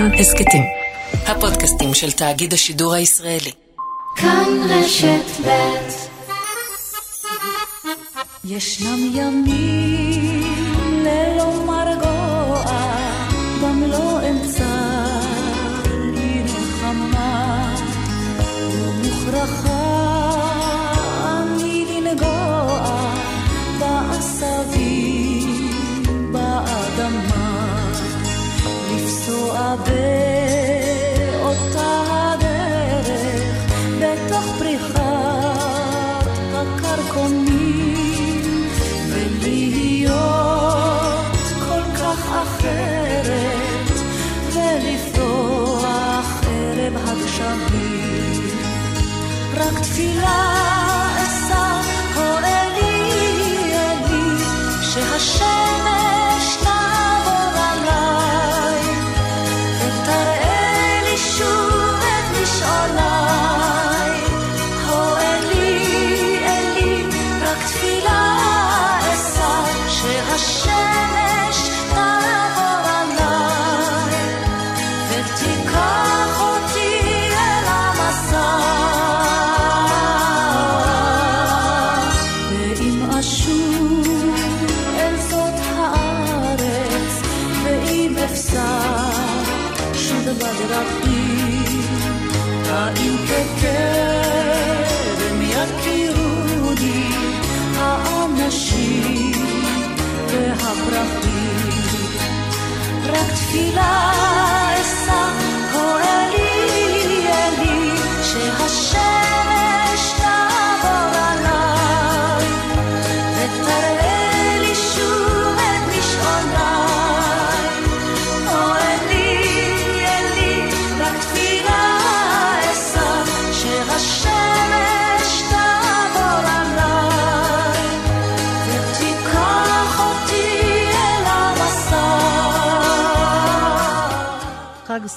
כאן הסכתים. הפודקאסטים של תאגיד השידור הישראלי. כאן רשת ב' ישנם ימים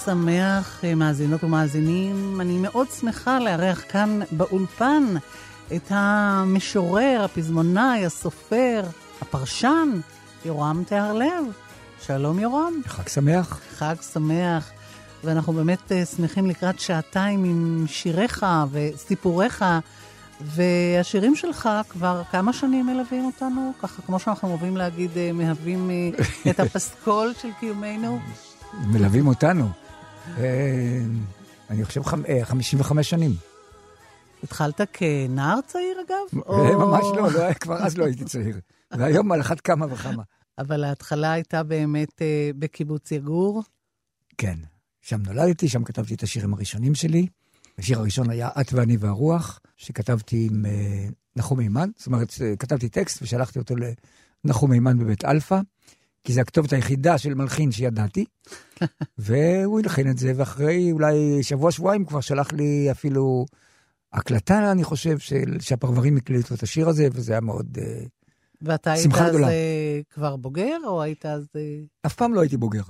שמח, אה, מאזינות ומאזינים. אני מאוד שמחה לארח כאן באולפן את המשורר, הפזמונאי, הסופר, הפרשן, יורם טהרלב. שלום יורם. חג שמח. חג שמח. ואנחנו באמת אה, שמחים לקראת שעתיים עם שיריך וסיפוריך, והשירים שלך כבר כמה שנים מלווים אותנו? ככה, כמו שאנחנו אוהבים להגיד, אה, מהווים את הפסקול של קיומנו. מלווים אותנו. אה, אני חושב חמ- אה, 55 שנים. התחלת כנער צעיר, אגב? אה, ממש לא, לא, כבר אז לא הייתי צעיר. והיום על אחת כמה וכמה. אבל ההתחלה הייתה באמת בקיבוץ יגור. כן, שם נולדתי, שם כתבתי את השירים הראשונים שלי. השיר הראשון היה את ואני והרוח, שכתבתי עם נחום מימן. זאת אומרת, כתבתי טקסט ושלחתי אותו לנחום מימן בבית אלפא, כי זו הכתובת היחידה של מלחין שידעתי. והוא הלחין את זה, ואחרי אולי שבוע-שבועיים כבר שלח לי אפילו הקלטה, אני חושב, של, שהפרברים הקליטו את השיר הזה, וזה היה מאוד... אה, ואתה היית שמחה אז גדולה. אה, כבר בוגר, או היית אז... אה, אף פעם לא הייתי בוגר.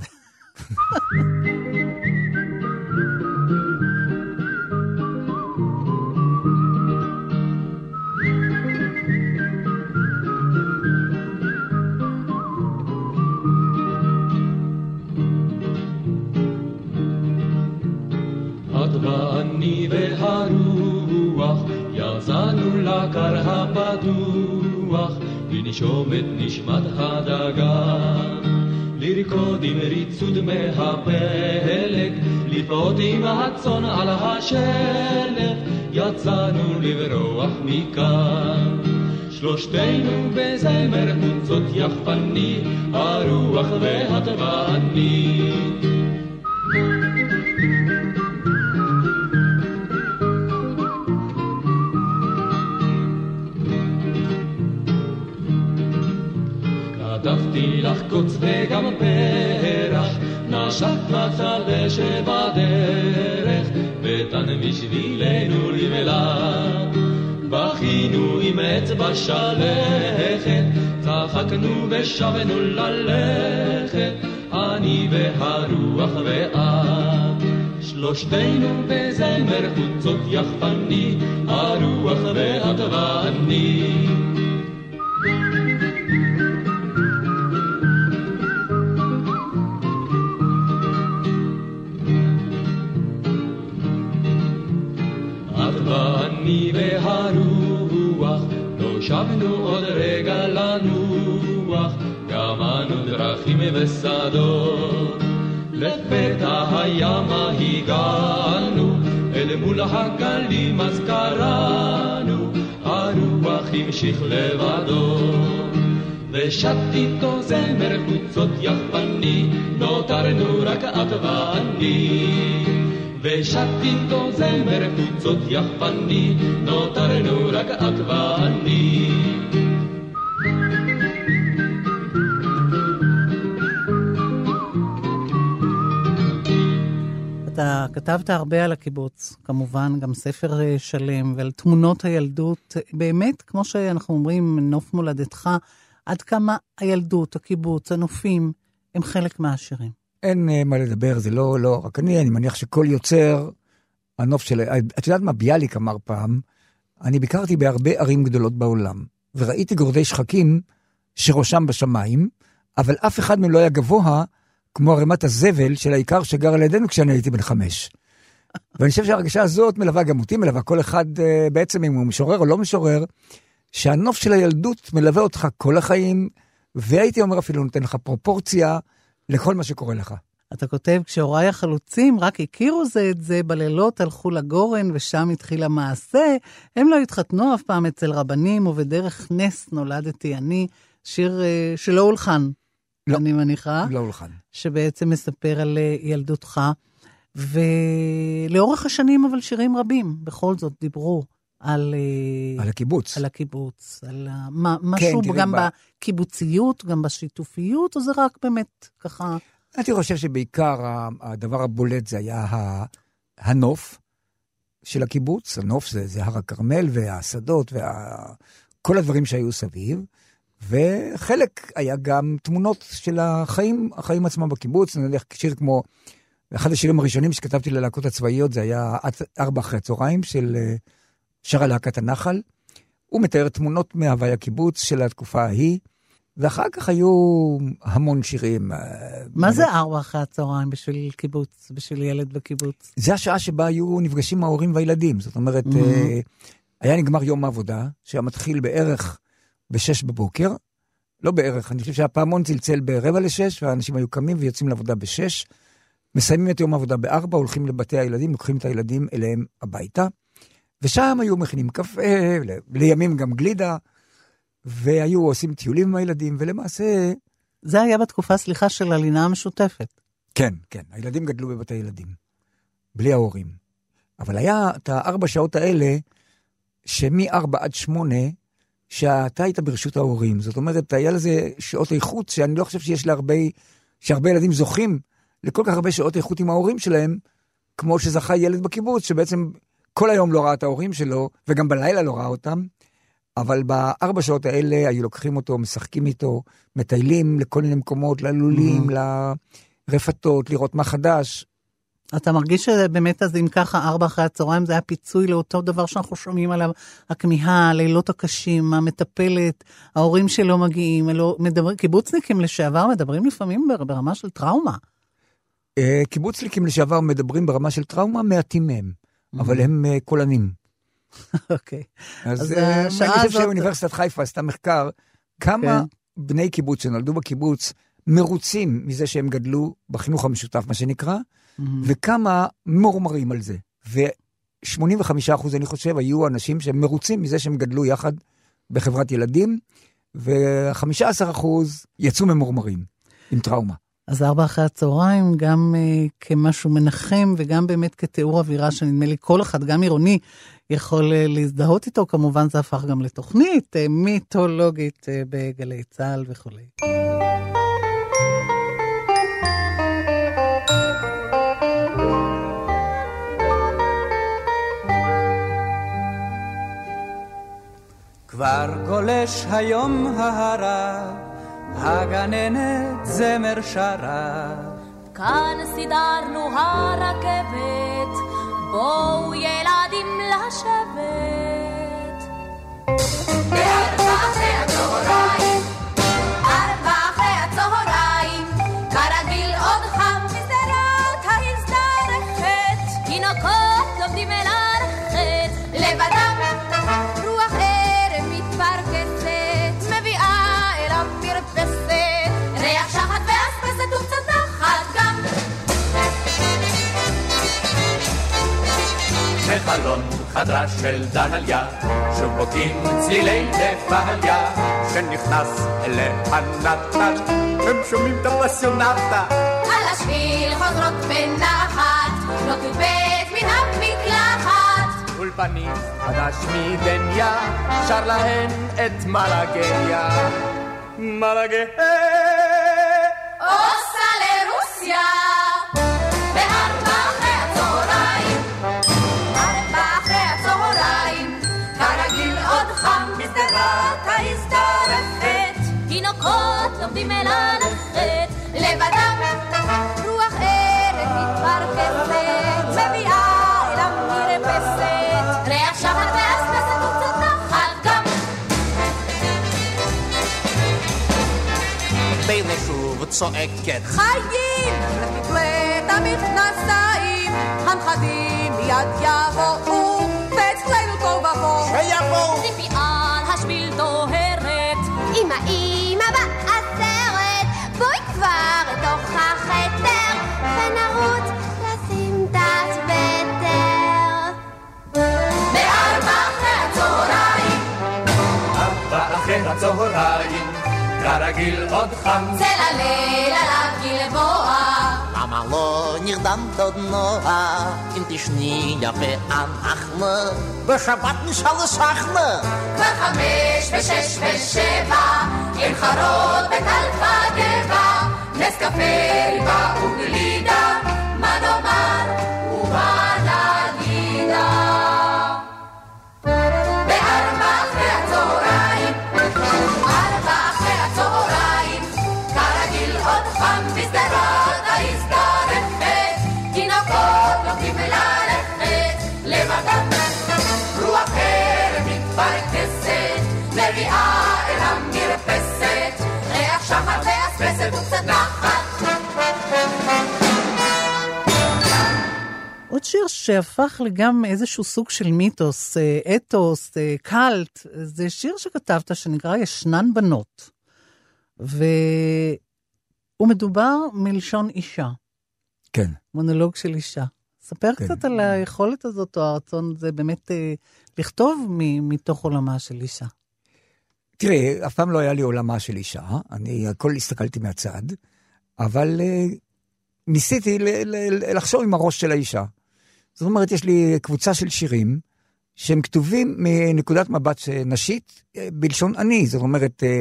לנשום את נשמת הדגן לרקוד עם ריצוד מהפלג לפעוט עם הצאן על השלג יצאנו לברוח מכאן. שלושתנו בזמר חוצות יחפני הרוח ואת לך קוץ וגם פרח, נשק בצד שבדרך, ותן בשבילנו לבלה. בכינו עם אצבע שלכת, צחקנו ושבנו ללכת, אני והרוח ואת. שלושתנו בזמר חוצות יחפני, הרוח ואת ואני. לנו עוד רגע לנוח, גם אנו דרכים ושדות. לפתע הימה הגענו, אל מול הגלים אז קראנו, הרוח המשיך לבדו. ושט איתו זמר קבוצות יפני, נותרנו רק את ואני. ושט איתו זמר קבוצות יפני, נותרנו רק את ואני. אתה כתבת הרבה על הקיבוץ, כמובן, גם ספר אה, שלם, ועל תמונות הילדות. באמת, כמו שאנחנו אומרים, נוף מולדתך, עד כמה הילדות, הקיבוץ, הנופים, הם חלק מהשירים. אין אה, מה לדבר, זה לא, לא רק אני, אני מניח שכל יוצר, הנוף של... את יודעת מה ביאליק אמר פעם? אני ביקרתי בהרבה ערים גדולות בעולם, וראיתי גורדי שחקים שראשם בשמיים, אבל אף אחד מהם לא היה גבוה כמו ערימת הזבל של העיקר שגר על ידינו כשאני הייתי בן חמש. ואני חושב שההרגשה הזאת מלווה גם אותי, מלווה כל אחד אה, בעצם, אם הוא משורר או לא משורר, שהנוף של הילדות מלווה אותך כל החיים, והייתי אומר אפילו נותן לך פרופורציה לכל מה שקורה לך. אתה כותב, כשהוריי החלוצים רק הכירו זה את זה, בלילות הלכו לגורן ושם התחיל המעשה. הם לא התחתנו אף פעם אצל רבנים, ובדרך נס נולדתי אני. שיר אה, שלא הולחן, לא. אני מניחה, לא הולחן. שבעצם מספר על אה, ילדותך. ולאורך השנים, אבל שירים רבים, בכל זאת, דיברו על, אה, על הקיבוץ. על הקיבוץ, על ה- מה- משהו תראי, גם ב- בקיבוציות, גם בשיתופיות, או זה רק באמת ככה... אני חושב שבעיקר הדבר הבולט זה היה הנוף של הקיבוץ. הנוף זה, זה הר הכרמל והשדות וכל הדברים שהיו סביב. וחלק היה גם תמונות של החיים, החיים עצמם בקיבוץ. אני יודע, שיר כמו, אחד השירים הראשונים שכתבתי ללהקות הצבאיות זה היה ארבע אחרי הצהריים של אה, שרה להקת הנחל. הוא מתאר תמונות מהווי הקיבוץ של התקופה ההיא. ואחר כך היו המון שירים. אה, מה זה ארבע אחרי הצהריים בשביל קיבוץ, בשביל ילד בקיבוץ? זה השעה שבה היו נפגשים ההורים והילדים. זאת אומרת. אה, היה נגמר יום העבודה, שהיה מתחיל בערך בשש בבוקר. לא בערך, אני חושב שהפעמון צלצל ברבע לשש, והאנשים היו קמים ויוצאים לעבודה בשש. מסיימים את יום העבודה בארבע, הולכים לבתי הילדים, לוקחים את הילדים אליהם הביתה. ושם היו מכינים קפה, לימים גם גלידה, והיו עושים טיולים עם הילדים, ולמעשה, זה היה בתקופה, סליחה, של הלינה המשותפת. כן, כן, הילדים גדלו בבתי ילדים, בלי ההורים. אבל היה את הארבע שעות האלה, שמארבע עד שמונה, שאתה היית ברשות ההורים. זאת אומרת, היה לזה שעות איכות שאני לא חושב שיש להרבה, שהרבה ילדים זוכים לכל כך הרבה שעות איכות עם ההורים שלהם, כמו שזכה ילד בקיבוץ, שבעצם כל היום לא ראה את ההורים שלו, וגם בלילה לא ראה אותם. אבל בארבע שעות האלה היו לוקחים אותו, משחקים איתו, מטיילים לכל מיני מקומות, ללולים, לרפתות, לראות מה חדש. אתה מרגיש שבאמת אז אם ככה, ארבע אחרי הצהריים זה היה פיצוי לאותו דבר שאנחנו שומעים עליו, הכמיהה, הלילות הקשים, המטפלת, ההורים שלא מגיעים, אלו, מדבר, קיבוצניקים לשעבר מדברים לפעמים בר- ברמה של טראומה. אה, קיבוצניקים לשעבר מדברים ברמה של טראומה, מעטים מהם, אבל הם אה, קולנים. אוקיי. אז אז אה, השעה אני חושב שאוניברסיטת חיפה עשתה מחקר, כמה כן. בני קיבוץ שנולדו בקיבוץ מרוצים מזה שהם גדלו בחינוך המשותף, מה שנקרא, וכמה מורמרים על זה. ו-85 אחוז, אני חושב, היו אנשים שהם מרוצים מזה שהם גדלו יחד בחברת ילדים, ו-15 אחוז יצאו ממורמרים, עם טראומה. אז ארבע אחרי הצהריים, גם אה, כמשהו מנחם וגם באמת כתיאור אווירה שנדמה לי כל אחד, גם עירוני, יכול אה, להזדהות איתו. כמובן זה הפך גם לתוכנית אה, מיתולוגית אה, בגלי צה"ל וכולי. כבר גולש היום ההרה, הגננת זמר שרה. כאן סידרנו הרכבת, בואו ילדים לשבת. בארבע אחרי הצהריים, חדרה של דליה, שוב בוקעים צלילי נפליה, שנכנס אליה נתן, הם שומעים את הפסיונטה. על השביל חוזרות בנחת, נוטות בית מן המקלחת. אולפנים חדש מדניה, שר להן את מלאגיה. מלאגיה. עושה לרוסיה. תינוקות לומדים ללכת לבדם, רוח ערב מתפרקסת, מביאה אל המרפסת, ריח שחר ואספסת וקצת נחת גם. והנה שוב צועקת. חיים! לפתלת המכנסיים, הנכדים מיד יבואו, ואצלנו תוהו ובוהו. שיבואו! ציפי על השביל דוהרת. אמא כבר לתוך החדר, ונרוץ לסמטת בטר. בארבע אחרי הצהריים, ארבע אחרי הצהריים, כרגיל עוד חם. צל הליל עליו גלבוע. למה לא נרדמת עוד נועה, אם תשני יפה אנחנו, בשבת נשאל לשחנה. כבר חמש ושש ושבע, עם חרות בטלפה גבע, נס קפה, ריבה עוד שיר שהפך לגם איזשהו סוג של מיתוס, אה, אתוס, אה, קאלט, זה שיר שכתבת שנקרא ישנן בנות. והוא מדובר מלשון אישה, כן. מונולוג של אישה. ספר כן. קצת על היכולת הזאת, או הרצון הזה באמת אה, לכתוב מ- מתוך עולמה של אישה. תראי, אף פעם לא היה לי עולמה של אישה, אני הכל הסתכלתי מהצד, אבל uh, ניסיתי ל- ל- לחשוב עם הראש של האישה. זאת אומרת, יש לי קבוצה של שירים שהם כתובים מנקודת מבט נשית אה, בלשון אני. זאת אומרת, אה,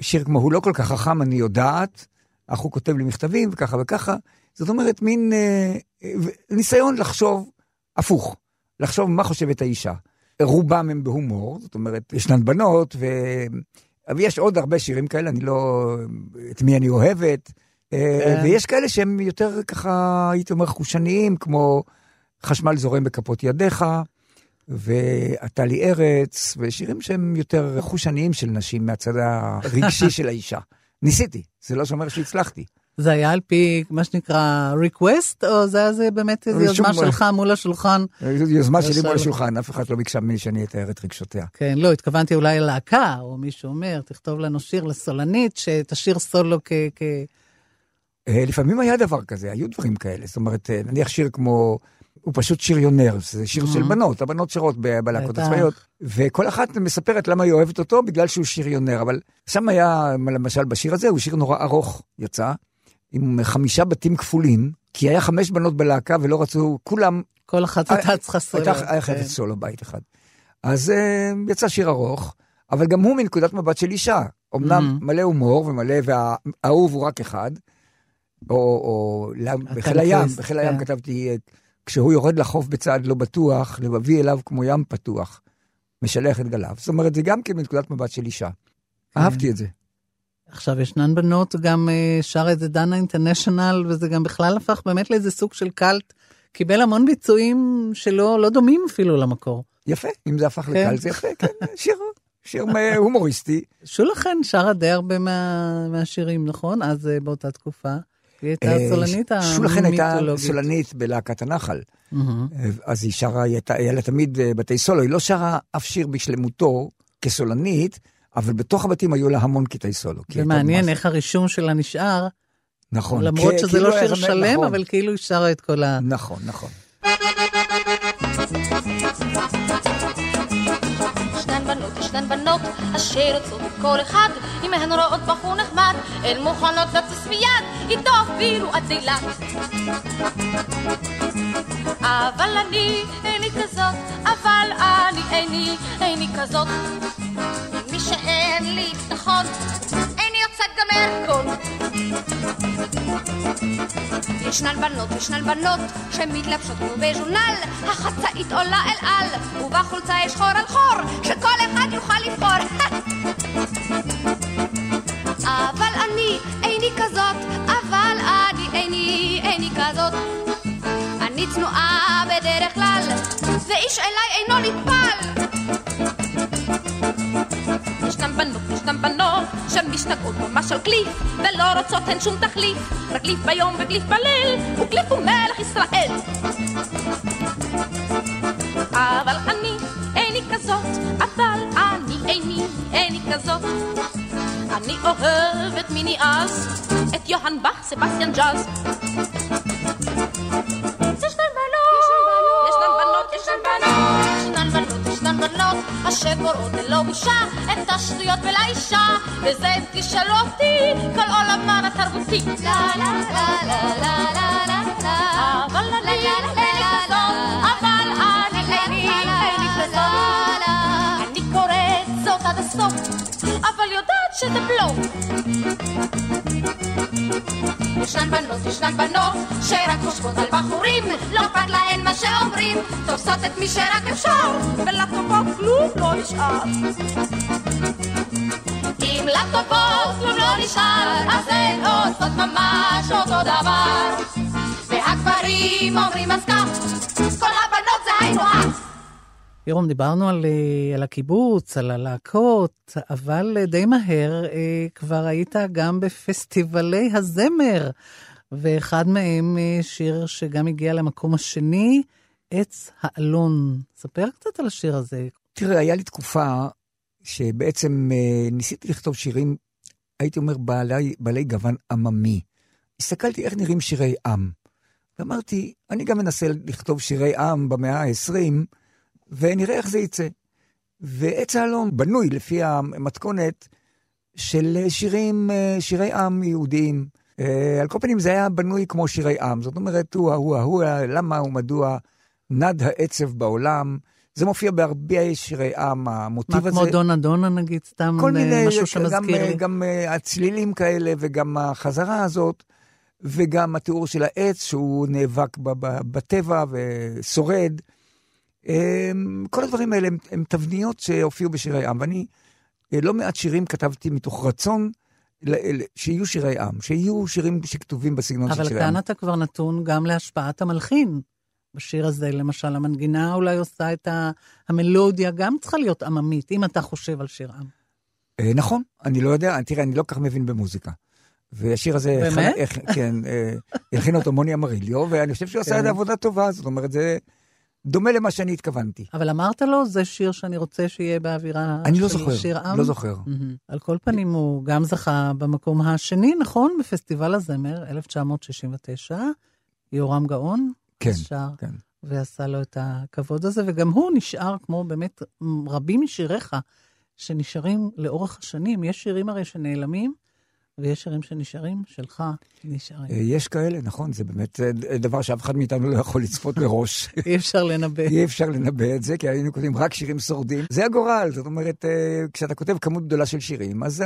שיר כמו הוא לא כל כך חכם, אני יודעת, אך הוא כותב לי מכתבים וככה וככה. זאת אומרת, מין אה, ניסיון לחשוב הפוך, לחשוב מה חושבת האישה. רובם הם בהומור, זאת אומרת, ישנן בנות, ו... אבל יש עוד הרבה שירים כאלה, אני לא... את מי אני אוהבת. כן. ויש כאלה שהם יותר ככה, הייתי אומר, חושניים, כמו חשמל זורם בכפות ידיך, ואתה לי ארץ, ושירים שהם יותר חושניים של נשים מהצד הרגשי של האישה. ניסיתי, זה לא שאומר שהצלחתי. זה היה על פי מה שנקרא request, או זה היה זה באמת איזו יוזמה מול- שלך מול השולחן? יוזמה שלי עכשיו- מול השולחן, אף אחד לא ביקשה ממני שאני אתאר את רגשותיה. כן, לא, התכוונתי אולי ללהקה, או מישהו אומר, תכתוב לנו שיר לסולנית, שתשיר סולו כ... כ... אה, לפעמים היה דבר כזה, היו דברים כאלה. זאת אומרת, אה, נניח שיר כמו, הוא פשוט שריונר, זה שיר של בנות, הבנות שרות בלהקות. הצבאיות, וכל אחת מספרת למה היא אוהבת אותו, בגלל שהוא שריונר, אבל שם היה, למשל בשיר הזה, הוא שיר נורא ארוך, יצא, עם חמישה בתים כפולים, כי היה חמש בנות בלהקה ולא רצו, כולם... כל אחת הייתה צריכה סולו. הייתה חייבת כן. סולו בית אחד. אז אה, יצא שיר ארוך, אבל גם הוא מנקודת מבט של אישה. אמנם Mhm. מלא הומור ומלא, והאהוב הוא רק אחד. או, או לם- בחיל הים, בחיל הים כן. כתבתי, אה, כשהוא יורד לחוף בצעד לא בטוח, לבבי אליו כמו ים פתוח, משלח את גליו. זאת אומרת, זה גם כן מנקודת מבט של אישה. כן. אהבתי את זה. עכשיו, ישנן בנות, גם אה, שר את זה דנה אינטרנשיונל, וזה גם בכלל הפך באמת לאיזה סוג של קאלט. קיבל המון ביצועים שלא לא דומים אפילו למקור. יפה, אם זה הפך כן. לקל זה יפה, כן, שיר, שיר הומוריסטי. שולחן שרה די הרבה מה, מהשירים, נכון? אז אה, באותה תקופה. היא הייתה אה, הסולנית שולחן הייתה המיתולוגית. סולנית בלהקת הנחל. מהמם. אז היא שרה, היה לה תמיד אה, בתי סולו, היא לא שרה אף שיר בשלמותו כסולנית, אבל בתוך הבתים היו לה המון קטעי סולו. ומעניין ממש- איך הרישום שלה נשאר, נכון. למרות שזה כאילו לא שיר שלם, נכון, אבל כאילו היא שרה את כל ה... נכון, נכון. ישנן בנות אשר יוצאות את כל אחד, אם הן רואות בחור נחמד, הן מוכנות לטוס מיד, איתו אפילו עד אילת. אבל אני איני כזאת, אבל אני איני, איני כזאת. מי שאין לי ביטחון, יוצאת גם מהרקון. ישנן בנות, ישנן בנות, שמתלבשות כמו בז'ונל, החצאית עולה אל על, ובחולצה יש חור על חור, שכל אחד יוכל לבחור. אבל אני איני כזאת, אבל אני איני, איני כזאת. אני צנועה בדרך כלל, ואיש אליי אינו נטפל. ישנם בנות, ישנם בנות, שמשתגעות ממש על קליף, ולא רוצות הן שום תחליף, רק קליף ביום וקליף בליל, וקליף הוא מלך ישראל. אבל אני איני כזאת, אבל אני איני, איני כזאת. אני אוהבת מיני אז, את יוהאן באך, סבסטיאן ג'אז. בנות, ישנן בנות, אשר קוראות ללא בושה את השטויות ולאישה, וזה תשאלו אותי, כל עולמן התרבותי. לה לה לה לה לה לה לה לה אבל אני איני כזאת, אבל אני איני, איני כזאת. אני קוראת זאת עד הסוף, אבל יודעת שזה בלוף. ישנן בנות, ישנן בנות, שרק חושבות על בחורים, לא אכפת להן מה שאומרים, תופסות את מי שרק אפשר, ולטובות כלום לא נשאר. אם לטובות כלום לא נשאר, אז הן עושות ממש אותו דבר. והגברים אומרים אז כך, כל הבנות זה היינו הך. ירום, דיברנו על, אה, על הקיבוץ, על הלהקות, אבל אה, די מהר אה, כבר היית גם בפסטיבלי הזמר, ואחד מהם שיר שגם הגיע למקום השני, עץ האלון. ספר קצת על השיר הזה. תראה, היה לי תקופה שבעצם ניסיתי לכתוב שירים, הייתי אומר, בעלי, בעלי גוון עממי. הסתכלתי איך נראים שירי עם. ואמרתי, אני גם מנסה לכתוב שירי עם במאה ה-20, ונראה איך זה יצא. ועץ האלון בנוי לפי המתכונת של שירים, אה, שירי עם יהודיים. אה, על כל פנים זה היה בנוי כמו שירי עם. זאת אומרת, הוא, הוא, הוא, למה ומדוע נד העצב בעולם. זה מופיע בהרבה שירי עם, המוטיב מה הזה. כמו דונה דונה נגיד, סתם כל אה, מיני, משהו גם, שמזכיר לי. גם הצלילים כאלה וגם החזרה הזאת, וגם התיאור של העץ שהוא נאבק בטבע ושורד. אמ, כל הדברים האלה הם, הם תבניות שהופיעו בשירי עם, ואני אה, לא מעט שירים כתבתי מתוך רצון שיהיו שירי עם, שיהיו שירים שכתובים בסגנון של אבל שירי עם. כאן אתה כבר נתון גם להשפעת המלחין. בשיר הזה, למשל, המנגינה אולי עושה את ה... המלודיה גם צריכה להיות עממית, אם אתה חושב על שיר עם. אה, נכון, אני לא יודע, תראה, אני לא כל כך מבין במוזיקה. והשיר הזה, באמת? כן, אה, הלחין אותו מוני אמריליו, ואני חושב שהוא עשה כן. את העבודה טובה, זאת אומרת, זה דומה למה שאני התכוונתי. אבל אמרת לו, זה שיר שאני רוצה שיהיה באווירה אני לא זוכר, שיר עם? לא זוכר. מהמם. על כל פנים, הוא גם זכה במקום השני, נכון? בפסטיבל הזמר, 1969. יורם גאון כן, שר כן. ועשה לו את הכבוד הזה, וגם הוא נשאר כמו באמת רבים משיריך שנשארים לאורך השנים. יש שירים הרי שנעלמים, ויש שירים שנשארים, שלך נשארים. אה, יש כאלה, נכון, זה באמת אה, דבר שאף אחד מאיתנו לא יכול לצפות מראש. אי אפשר לנבא. אי אפשר לנבא את זה, כי היינו כותבים רק שירים שורדים. זה הגורל, זאת אומרת, אה, כשאתה כותב כמות גדולה של שירים, אז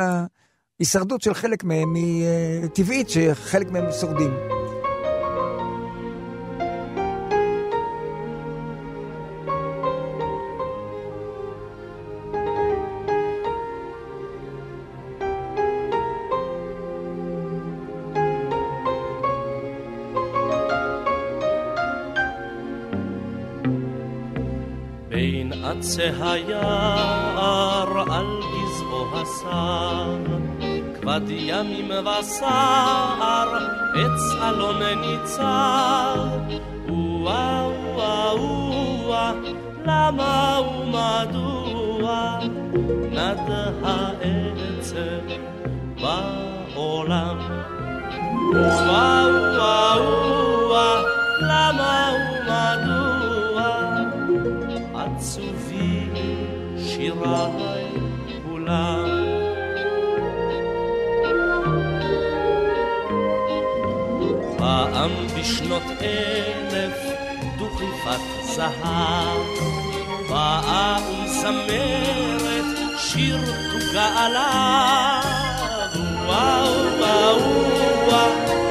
ההישרדות של חלק מהם היא טבעית, שחלק מהם שורדים. היער על גזעו הסר, כבד ימים וסער, עץ אלון ניצר. וואה וואה וואה, למה ומדוע נד העצב בעולם? וואה וואה וואה, למה ומדוע עצובים שיריי כולם. פעם בשנות אלף דוכיפת זהב, פעם זמרת שיר תוגה עליו, וואו וואו וואו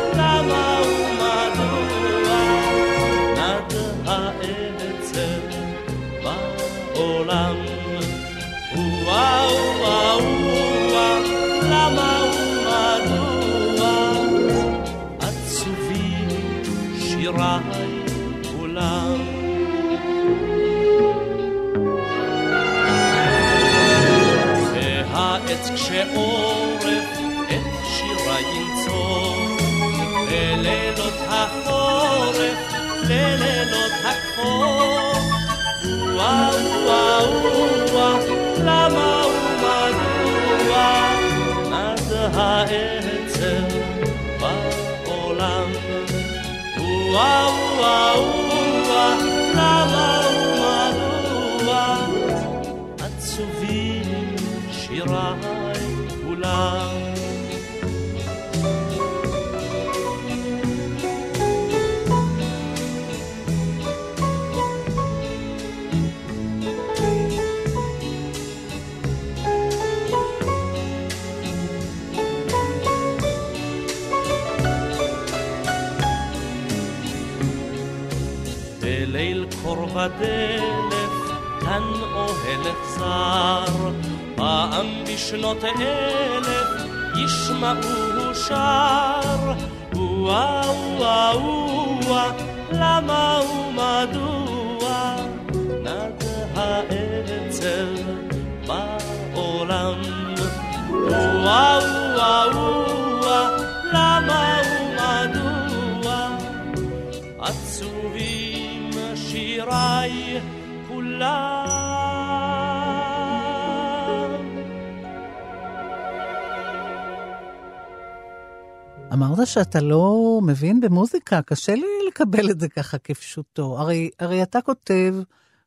למה ומדוע עצובים שיריי כולם. והעץ כשעורף את שירה ינצור ללילות החורף, ללילות הכחור. וואו וואו וואו למה נד העצב בעולם. וואו וואו ודלף, כאן אוהלת זר, פעם בשנות אלף ישמעו שר, וואו וואו וואו, למה ומדוע נד העצב בעולם, וואו וואו וואו, למה ומדוע עצובים שיריי כולם. אמרת שאתה לא מבין במוזיקה, קשה לי לקבל את זה ככה כפשוטו. הרי, הרי אתה כותב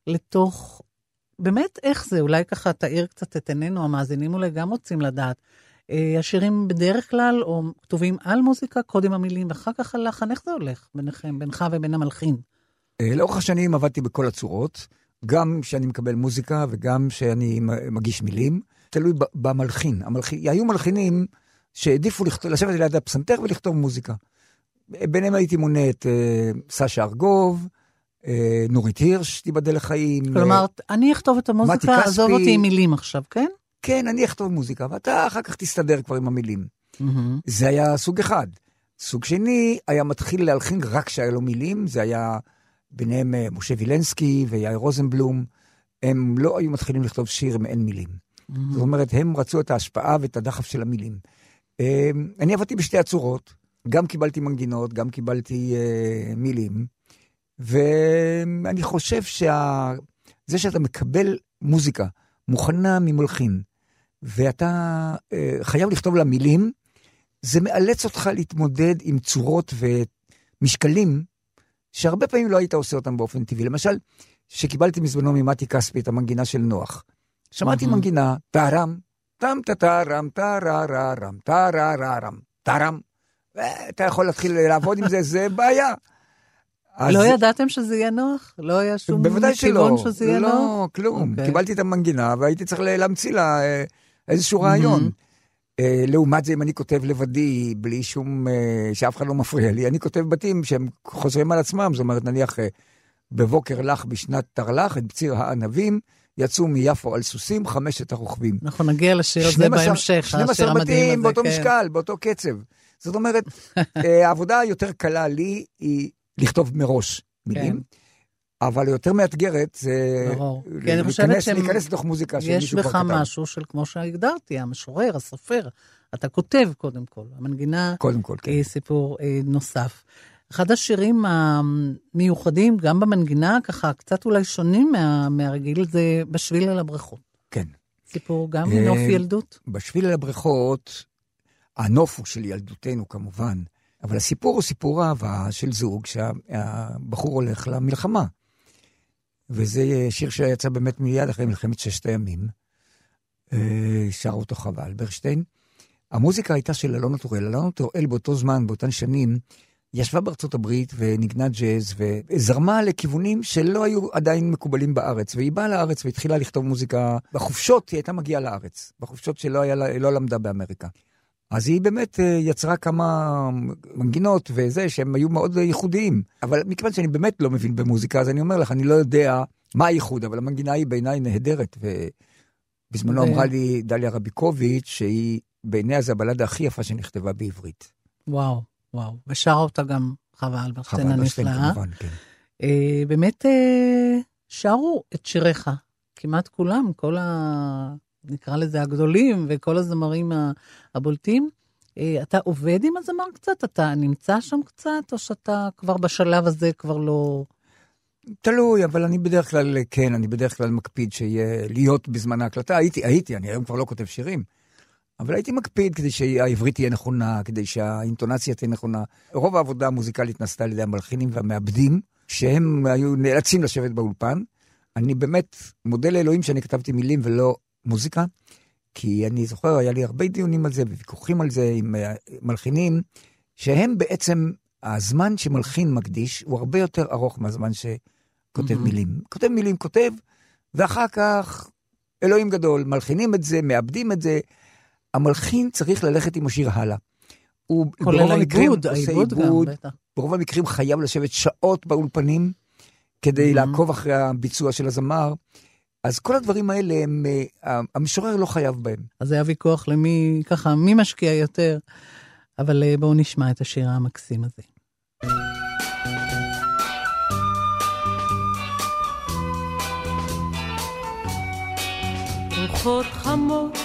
לתוך, באמת, איך זה? אולי ככה תאיר קצת את עינינו, המאזינים אולי גם רוצים לדעת. אה, השירים בדרך כלל, או כתובים על מוזיקה, קודם המילים, ואחר כך הלחן, איך זה הולך ביניכם, בינך ובין המלחין? אה, לאורך השנים עבדתי בכל הצורות, גם כשאני מקבל מוזיקה וגם כשאני מגיש מילים, תלוי במלחין. המלחין. היו מלחינים שהעדיפו לכתוב, לשבת ליד הפסנתר ולכתוב מוזיקה. ביניהם הייתי מונה את אה, סשה ארגוב, אה, נורית הירש, תיבדל לחיים. כלומר, אה, אני אכתוב את המוזיקה. עזוב אותי עם מילים עכשיו, כן? כן, אני אכתוב מוזיקה, ואתה אחר כך תסתדר כבר עם המילים. זה היה סוג אחד. סוג שני, היה מתחיל להלחין רק כשהיה לו מילים, זה היה ביניהם אה, משה וילנסקי ויאיר רוזנבלום. הם לא היו מתחילים לכתוב שיר אם אין מילים. זאת אומרת, הם רצו את ההשפעה ואת הדחף של המילים. אה, אני עבדתי בשתי הצורות, גם קיבלתי מנגינות, גם קיבלתי אה, מילים, ואני חושב שזה שאתה מקבל מוזיקה מוכנה ממלחין, ואתה אה, חייב לכתוב לה מילים, זה מאלץ אותך להתמודד עם צורות ומשקלים שהרבה פעמים לא היית עושה אותם באופן טבעי. למשל, שקיבלתי מזמנו ממתי כספי את המנגינה של נוח. שמעתי מנגינה, טארם, טם טארם, טארררם, טארררם, טארם. אתה יכול להתחיל לעבוד עם זה, זה בעיה. אז- לא ידעתם שזה יהיה נוח? לא היה שום כיוון שזה יהיה נוח? לא, כלום. אוקיי. קיבלתי את המנגינה והייתי צריך להמציא לה אה, איזשהו רעיון. אה, לעומת זה, אם אני כותב לבדי, בלי שום, אה, שאף אחד לא מפריע לי, אני כותב בתים שהם חוזרים על עצמם, זאת אומרת, נניח, אה, בבוקר לך בשנת תרל"ח, את בציר הענבים, יצאו מיפו על סוסים חמשת הרוכבים. אנחנו נגיע לשיר הזה 12 בהמשך, השיר 12 המדהים הזה. בתים באותו כן. משקל, באותו קצב. זאת אומרת, אה, העבודה היותר קלה לי היא לכתוב מראש מילים, אבל היותר מאתגרת זה ברור. חושבת להיכנס- להיכנס לתוך מוזיקה יש שמישהו כבר בך כתב. משהו של, כמו שהגדרתי, המשורר, הסופר. אתה כותב קודם כל, המנגינה קודם כל, כן. היא סיפור אה, נוסף. אחד השירים המיוחדים, גם במנגינה, ככה קצת אולי שונים מה, מהרגיל, זה בשביל אל הבריכות. כן. סיפור גם אה, מנוף ילדות. בשביל אל הבריכות, הנוף הוא של ילדותנו כמובן, אבל הסיפור הוא סיפור אהבה של זוג שהבחור הולך למלחמה. וזה שיר שיצא באמת מיד אחרי מלחמת ששת הימים. אה, שר אותו חווה אלברשטיין. המוזיקה הייתה של אלונה טוראל. אלונה טוראל באותו זמן, באותן שנים, ישבה בארצות הברית וניגנה ג'אז וזרמה לכיוונים שלא היו עדיין מקובלים בארץ. והיא באה לארץ והתחילה לכתוב מוזיקה. בחופשות היא הייתה מגיעה לארץ, בחופשות שלא היה, לא למדה באמריקה. אז היא באמת אה, יצרה כמה מנגינות וזה, שהם היו מאוד ייחודיים. אבל מכיוון שאני באמת לא מבין במוזיקה, אז אני אומר לך, אני לא יודע מה הייחוד, אבל המנגינה היא בעיניי נהדרת. ובזמנו ו- אמרה לי דליה רביקוביץ', שהיא בעיניה זה הבלדה הכי יפה שנכתבה בעברית. וואו, וואו. ושרה אותה גם חווה אלברשטיין הנפלאה. כמובן, כן. אה, באמת אה, שרו את שיריך, כמעט כולם, כל ה... נקרא לזה הגדולים וכל הזמרים הבולטים. אה, אתה עובד עם הזמר קצת? אתה נמצא שם קצת, או שאתה כבר בשלב הזה כבר לא... תלוי, אבל אני בדרך כלל, כן, אני בדרך כלל מקפיד שיהיה, להיות בזמן ההקלטה. הייתי, הייתי, אני היום כבר לא כותב שירים. אבל הייתי מקפיד כדי שהעברית תהיה נכונה, כדי שהאינטונציה תהיה נכונה. רוב העבודה המוזיקלית נעשתה על ידי המלחינים והמעבדים, שהם היו נאלצים לשבת באולפן. אני באמת מודה לאלוהים שאני כתבתי מילים ולא מוזיקה, כי אני זוכר, היה לי הרבה דיונים על זה וויכוחים על זה עם אה, מלחינים, שהם בעצם, הזמן שמלחין מקדיש הוא הרבה יותר ארוך מהזמן שכותב מהמם. מילים. כותב מילים, כותב, ואחר כך, אלוהים גדול, מלחינים את זה, מאבדים את זה. המלחין צריך ללכת עם השיר הלאה. הוא ברוב המקרים עושה העיבוד גם, עיבוד, בטח. ברוב המקרים חייב לשבת שעות באולפנים כדי Mhm. לעקוב אחרי הביצוע של הזמר. אז כל הדברים האלה, הם, אה, המשורר לא חייב בהם. אז היה ויכוח למי, ככה, מי משקיע יותר. אבל אה, בואו נשמע את השיר המקסים הזה. רוחות חמות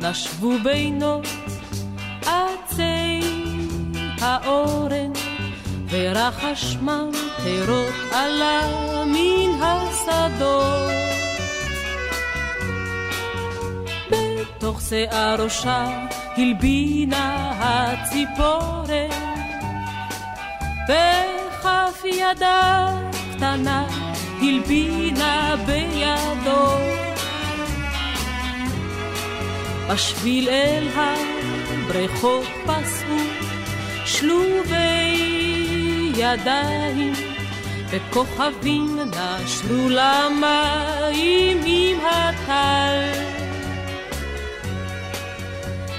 נשבו בינות עצי האורן ורחש ממטרות עלה מן השדות בתוך שיער ראשה הלבינה הציפורן. בכף ידה קטנה הלבינה בידו. בשביל אל הבריכות פסעו שלובי ידיים וכוכבים נשרו למים עם הטל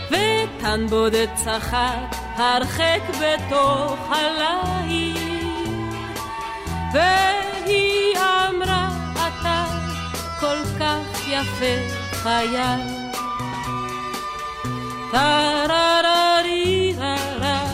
ותן בודד צחק הרחק בתוך הליל. והיא אמרה אתה כל כך יפה חייל. טה-רה-רה-רי-רה-רה,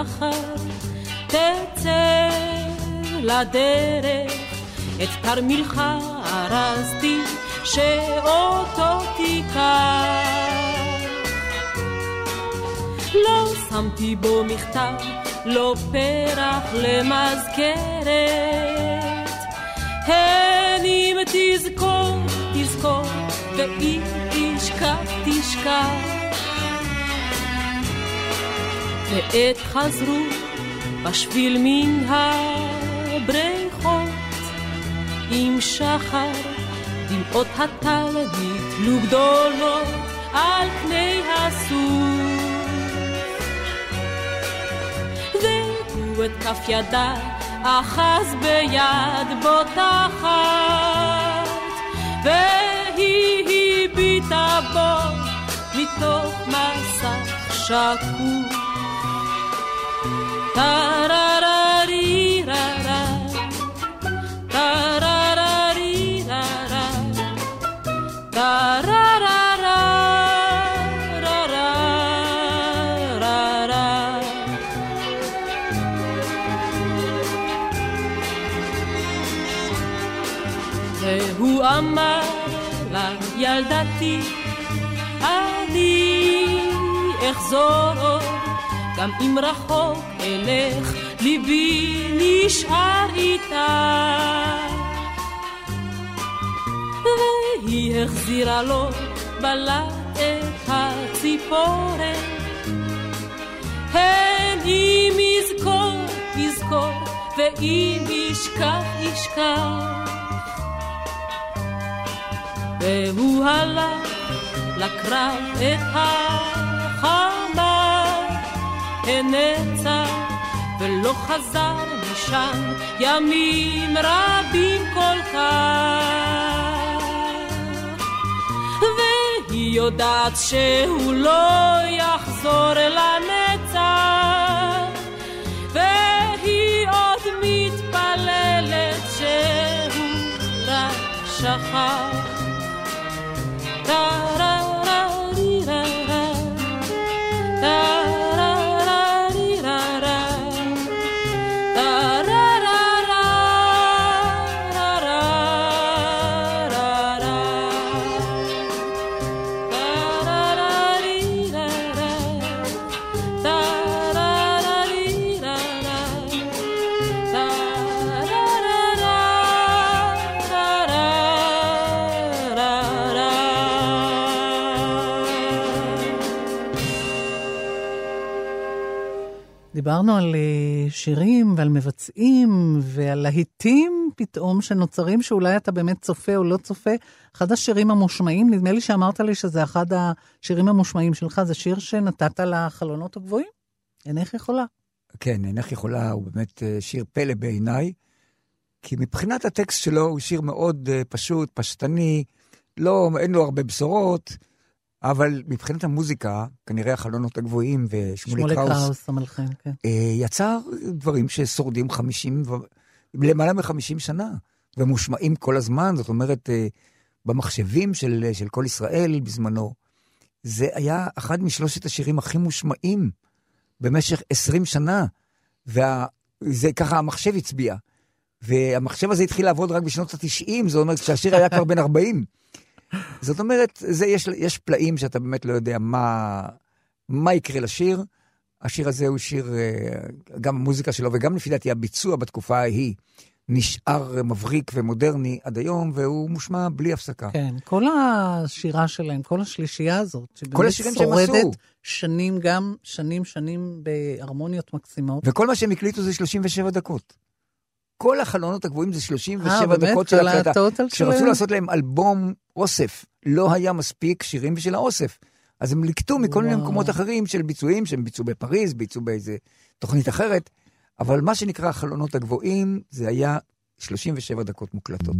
מחר תצא לדרך את תרמילך ארזתי שאותו תיקח. לא שמתי בו מכתב, לא פרח למזכרת. הן אם תזכור, תזכור, ואם תשכח, תשכח. ועת חזרו בשביל מן הבריכות עם שחר דמעות הטל נתלו גדולות על פני הסוף. והוא את כף ידה אחז ביד בוטחת, והיא הביטה בו מתוך מסך שקוף. טה-רה-רה-רי-רה-רה, טה-רה-רה-רי-רה-רה. טה-רה-רה-רה-רה-רה-רה. והוא אמר לה, ילדתי, אני אחזור עוד, גם אם רחוק אלך, ליבי נשאר איתה. והיא החזירה לו בלט את הציפורן, הן אם יזכור, יזכור, ואם ישכח, ישכח. והוא הלך לקרב את החמה, הנצח ולא חזר משם ימים רבים כל כך. והיא יודעת שהוא לא יחזור לנצח, והיא עוד מתפללת שהוא רק שכח. דיברנו על אה, שירים ועל מבצעים ועל להיטים פתאום שנוצרים, שאולי אתה באמת צופה או לא צופה. אחד השירים המושמעים, נדמה לי שאמרת לי שזה אחד השירים המושמעים שלך, זה שיר שנתת לחלונות הגבוהים. אינך יכולה. כן, אינך יכולה, הוא באמת אה, שיר פלא בעיניי, כי מבחינת הטקסט שלו הוא שיר מאוד אה, פשוט, פשטני, לא, אין לו הרבה בשורות. אבל מבחינת המוזיקה, כנראה החלונות הגבוהים ושמולי קראוס, שמולי קראוס המלחין, כן. אה, יצר דברים ששורדים 50, ו... למעלה מ-50 שנה, ומושמעים כל הזמן, זאת אומרת, אה, במחשבים של, של כל ישראל בזמנו. זה היה אחד משלושת השירים הכי מושמעים במשך 20 שנה, וזה ככה המחשב הצביע. והמחשב הזה התחיל לעבוד רק בשנות ה-90, זאת אומרת שהשיר היה כבר בן 40. זאת אומרת, זה, יש, יש פלאים שאתה באמת לא יודע מה, מה יקרה לשיר. השיר הזה הוא שיר, אה, גם המוזיקה שלו וגם לפי דעתי הביצוע בתקופה ההיא נשאר מבריק ומודרני עד היום, והוא מושמע בלי הפסקה. כן, כל השירה שלהם, כל השלישייה הזאת, שבאמת שורדת שנים, גם שנים שנים בהרמוניות מקסימות. וכל מה שהם הקליטו זה 37 דקות. כל החלונות הגבוהים זה 37 아, דקות של הקלטה. כשרצו לעשות להם אלבום אוסף, לא היה מספיק שירים בשביל האוסף. אז הם ליקטו מכל מיני מקומות אחרים של ביצועים, שהם ביצעו בפריז, ביצעו באיזה תוכנית אחרת, אבל מה שנקרא החלונות הגבוהים, זה היה 37 דקות מוקלטות.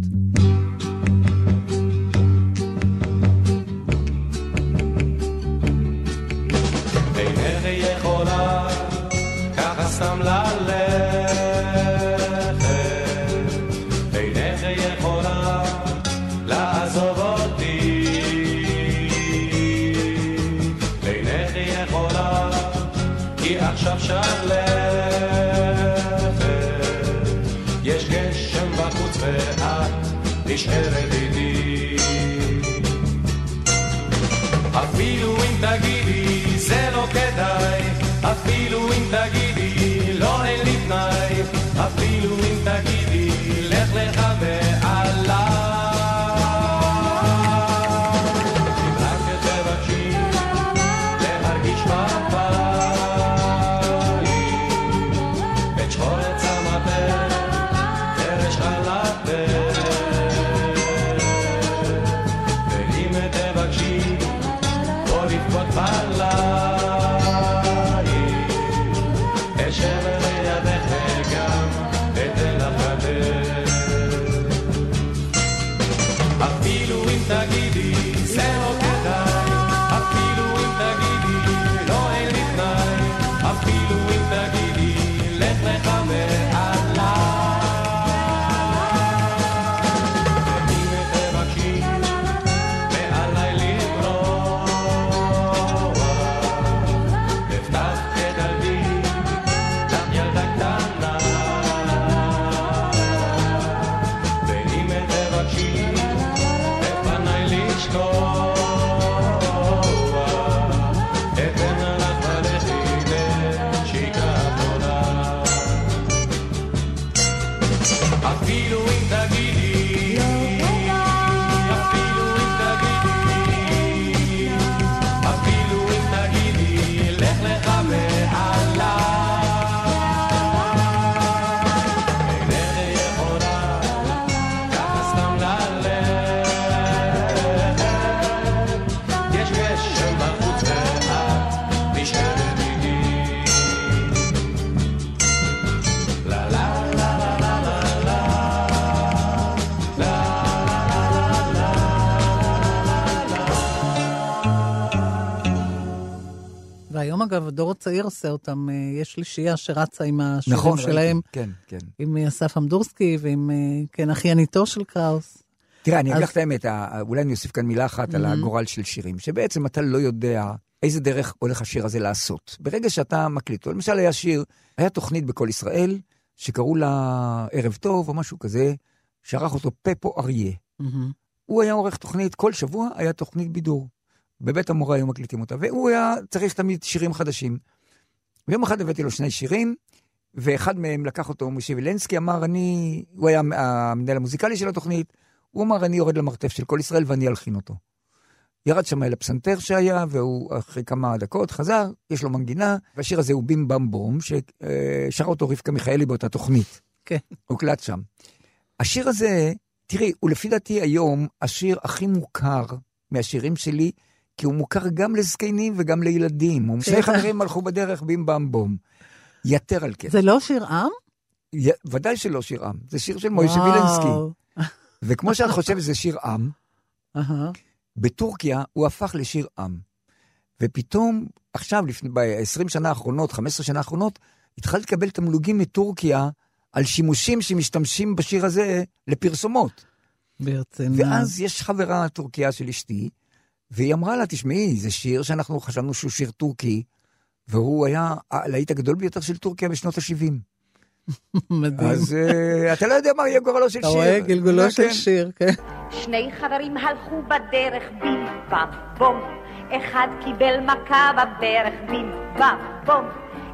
אגב, הדור הצעיר עושה אותם. אה, יש שלישייה שרצה עם השירים נכון, שלהם. ראיתי, כן, כן. עם אה, אסף אמדורסקי ועם, אה, כן, אחייניתו של קראוס. תראה, אני אגיד אז- לך את האמת, אולי אני אוסיף כאן מילה אחת על Mhm. הגורל של שירים, שבעצם אתה לא יודע איזה דרך הולך השיר הזה לעשות. ברגע שאתה מקליט אותו, למשל היה שיר, היה תוכנית בקול ישראל, שקראו לה ערב טוב או משהו כזה, שערך אותו פפו אריה. מהמם. הוא היה עורך תוכנית, כל שבוע היה תוכנית בידור. בבית המורה היו מקליטים אותה, והוא היה צריך תמיד שירים חדשים. ויום אחד הבאתי לו שני שירים, ואחד מהם לקח אותו משה וילנסקי, אמר, אני, הוא היה המנהל המוזיקלי של התוכנית, הוא אמר, אני יורד למרתף של כל ישראל ואני אלחין אותו. ירד שם אל הפסנתר שהיה, והוא אחרי כמה דקות חזר, יש לו מנגינה, והשיר הזה הוא בים במ בום, ששרה אותו רבקה מיכאלי באותה תוכנית. כן. הוקלט שם. השיר הזה, תראי, הוא לפי דעתי היום השיר הכי מוכר מהשירים שלי, כי הוא מוכר גם לזקנים וגם לילדים. שני חברים הלכו בדרך בים במ בום. יתר על כן. זה לא שיר עם? י- ודאי שלא שיר עם, זה שיר של מוישה. וילנסקי. וכמו שאת חושבת שזה שיר עם. בטורקיה הוא הפך לשיר עם. ופתאום, עכשיו, לפני, ב-20 שנה האחרונות, 15 שנה האחרונות, התחלתי לקבל תמלוגים מטורקיה על שימושים שמשתמשים בשיר הזה לפרסומות. ברצינות. ואז יש חברה טורקיה של אשתי, והיא אמרה לה, תשמעי, זה שיר שאנחנו חשבנו שהוא שיר טורקי, והוא היה הלהיט הגדול ביותר של טורקיה בשנות ה-70. מדהים. אז אה, אתה לא יודע מה יהיה גורלו של אתה שיר. רואה? גלגולו כן. של שיר, כן. שני חברים הלכו בדרך בים בם בום אחד קיבל מכה בברך בים בם בום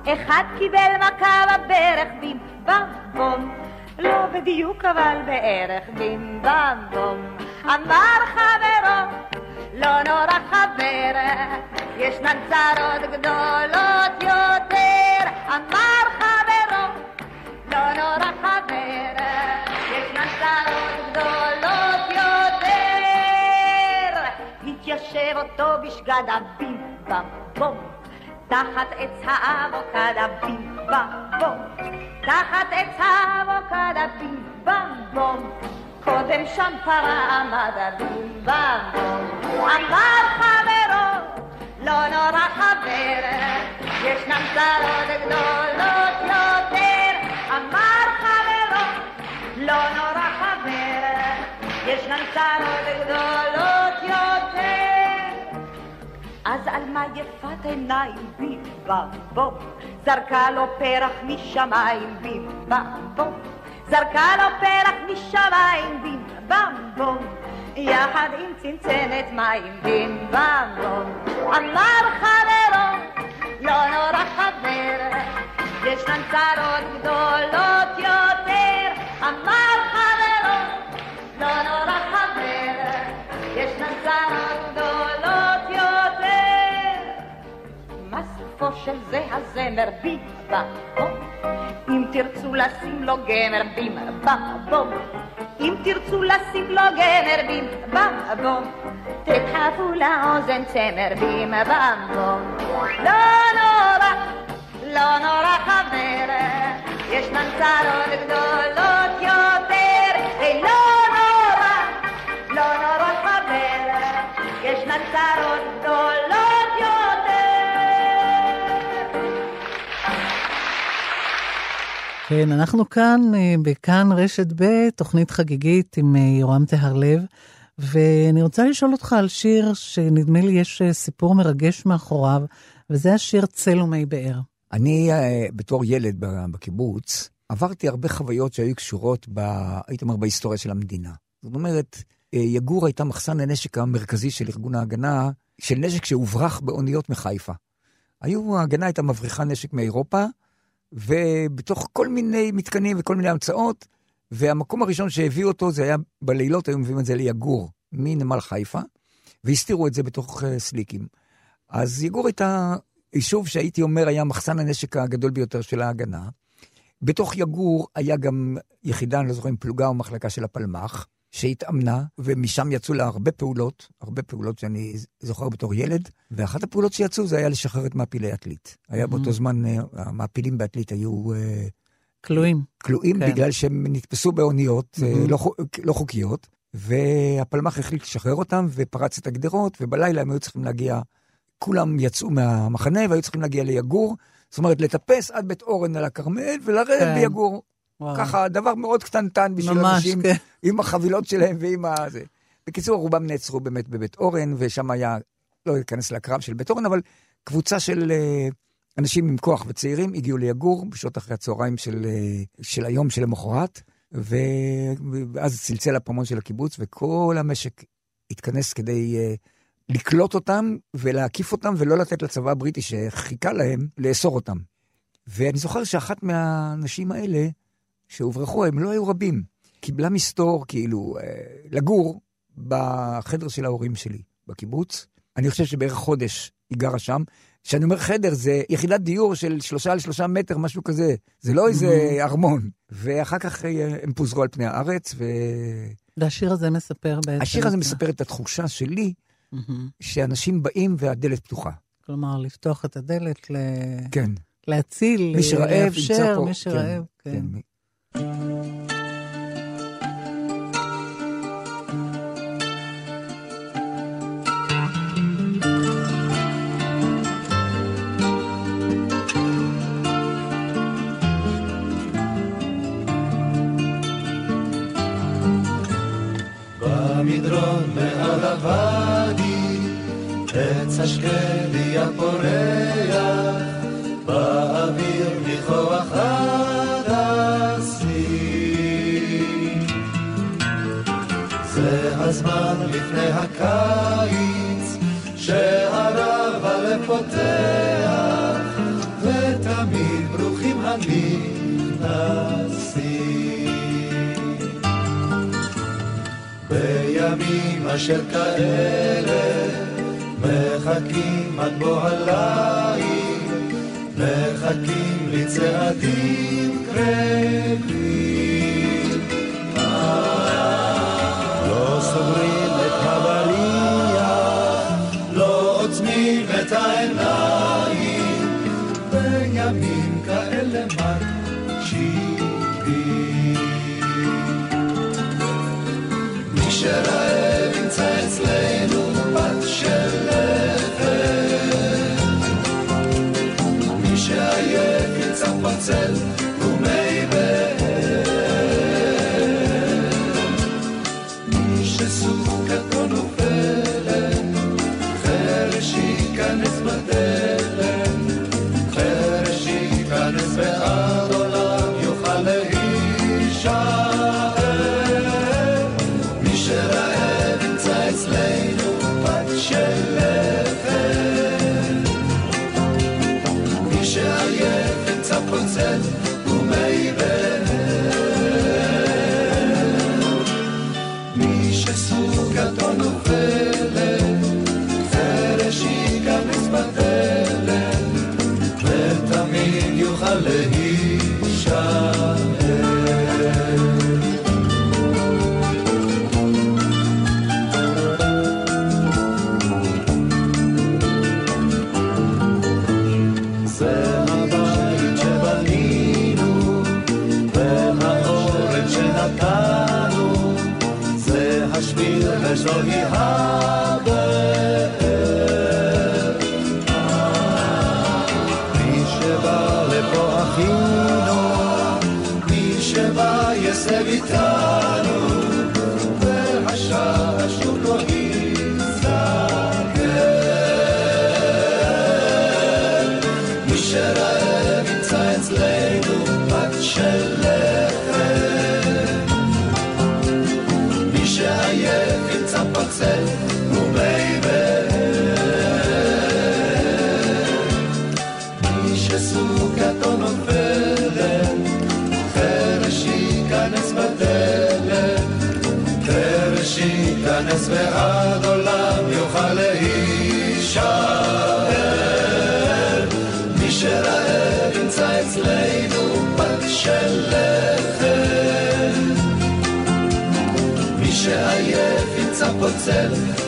אחד קיבל מכה בברך בים בם בום לא בדיוק אבל בערך בים בם בום אמר חברו לא נורא חבר ישנן צרות גדולות יותר. אמר חברו לא נורא חבר ישנן צרות גדולות יותר. התיישב אותו בשגד הבים בם בום תחת עץ האבוקדה בים בם בום תחת עץ האבוקדה בים בם בום קודם שם פרה עמד הבים בם בום אמר חברו לא נורא חבר ישנן צרות גדולות יותר. אמר חברו לא נורא חבר ישנן צרות גדולות יותר. אז על מה יפת עיניים בים בם בום זרקה לו פרח משמיים בים בם בום זרקה לו פרח משמיים בים בם בום יחד עם צנצנת מים בים בם בום אמר חברו לא נורא חבר ישנן צרות גדולות יותר. אמר חברו לא נורא חבר ישנן צרות של זה הזמר בום אם תרצו לשים לו גמר בים אם תרצו לשים לו גמר בים בום תדחפו לאוזן צמר בים לא נורא לא נורא חבר. ישנן צרות גדולות יותר. לא נורא לא נורא חבר. ישנן צרות כן, אנחנו כאן אה, בכאן רשת ב', תוכנית חגיגית עם אה, יורם טהרלב, ואני רוצה לשאול אותך על שיר שנדמה לי יש אה, סיפור מרגש מאחוריו, וזה השיר צל ומי באר. אני, בתור ילד בקיבוץ, עברתי הרבה חוויות שהיו קשורות, ב, הייתי אומר, בהיסטוריה של המדינה. זאת אומרת, יגור הייתה מחסן הנשק המרכזי של ארגון ההגנה, של נשק שהוברח באוניות מחיפה. היו, ההגנה הייתה מבריחה נשק מאירופה, ובתוך כל מיני מתקנים וכל מיני המצאות, והמקום הראשון שהביאו אותו זה היה בלילות, היו מביאים את זה ליגור, מנמל חיפה, והסתירו את זה בתוך uh, סליקים. אז יגור הייתה יישוב שהייתי אומר היה מחסן הנשק הגדול ביותר של ההגנה. בתוך יגור היה גם יחידה, אני לא זוכר אם פלוגה או מחלקה של הפלמ"ח, שהתאמנה, ומשם יצאו לה הרבה פעולות, הרבה פעולות שאני זוכר בתור ילד, ואחת הפעולות שיצאו זה היה לשחרר את מעפילי עתלית. היה באותו זמן, אה, המעפילים בעתלית היו... אה, כלואים. כלואים כן. בגלל שהם נתפסו באוניות אה. לא לא חוקיות, והפלמ"ח החליט לשחרר אותם ופרץ את הגדרות, ובלילה הם היו צריכים להגיע כולם יצאו מהמחנה והיו צריכים להגיע ליגור. זאת אומרת, לטפס עד בית אורן על הכרמל ולרדת כן. ביגור. וואו. ככה, דבר מאוד קטנטן בשביל ממש, אנשים, כן. עם החבילות שלהם ועם ה... זה. בקיצור, רובם נעצרו באמת בבית אורן, ושם היה, לא אכנס לקרב של בית אורן, אבל קבוצה של אה, אנשים עם כוח וצעירים הגיעו ליגור בשעות אחרי הצהריים של, אה, של היום שלמחרת, ו... ואז צלצל הפעמון של הקיבוץ, וכל המשק התכנס כדי אה, לקלוט אותם ולהקיף אותם, ולא לתת לצבא הבריטי שחיכה להם לאסור אותם. ואני זוכר שאחת מהאנשים האלה שהוברחו, הם לא היו רבים. קיבלה מסתור, כאילו, אה, לגור בחדר של ההורים שלי בקיבוץ. אני חושב שבערך חודש היא גרה שם. כשאני אומר חדר, זה יחידת דיור של שלושה על שלושה מטר, משהו כזה. זה לא איזה ארמון. ואחר כך אה, הם פוזרו על פני הארץ, ו... והשיר הזה מספר בעצם... השיר הזה מספר את התחושה שלי. שאנשים באים והדלת פתוחה. כלומר, לפתוח את הדלת, ל... כן. להציל, מי שרעב לאפשר. מי שרעב, כן. במדרון מעל הוואדי, עץ השקדי הפורח, הזמן לפני הקיץ, שהרב הלב פותח, ותמיד ברוכים הנכנסים. בימים אשר כאלה מחכים עד בוא הליל, מחכים לצעדים קרבים. שבא יסב של לחם. מי שעייף ימצא פוצל ומי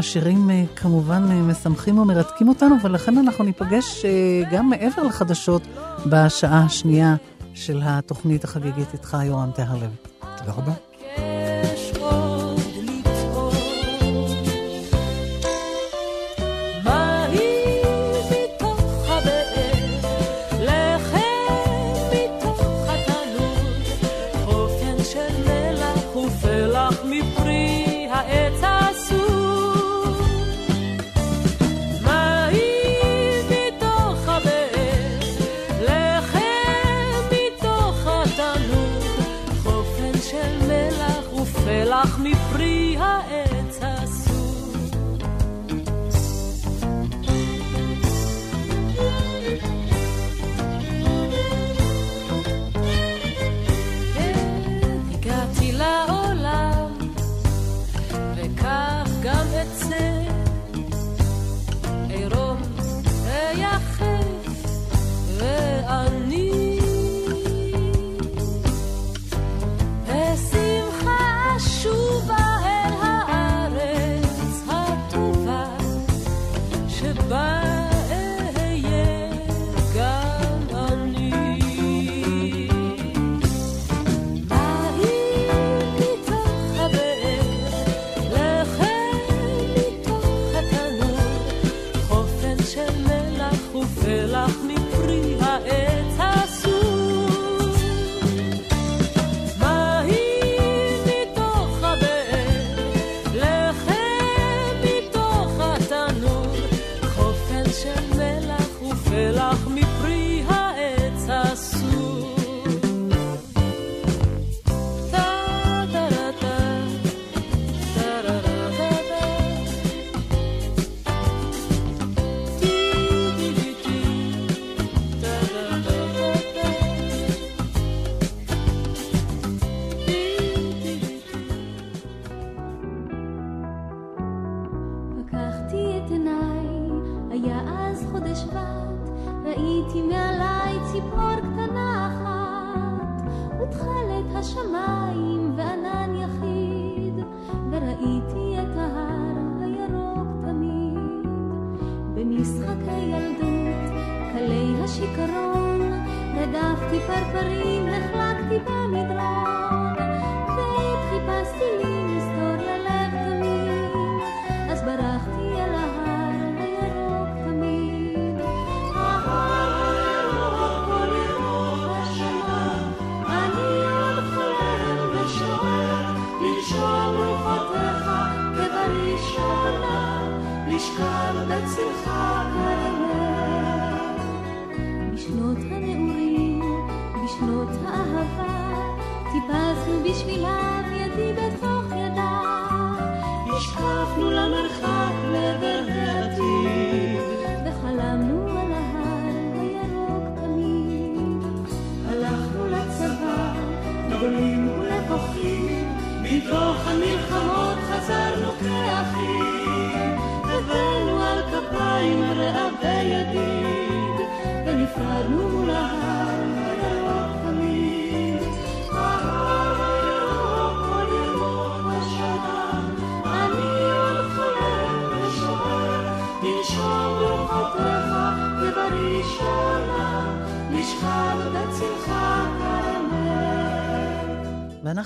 והשירים אה, כמובן אה, משמחים ומרתקים אותנו, ולכן אנחנו ניפגש אה, גם מעבר לחדשות בשעה השנייה של התוכנית החגיגית איתך, יורם תהרלב. תודה רבה.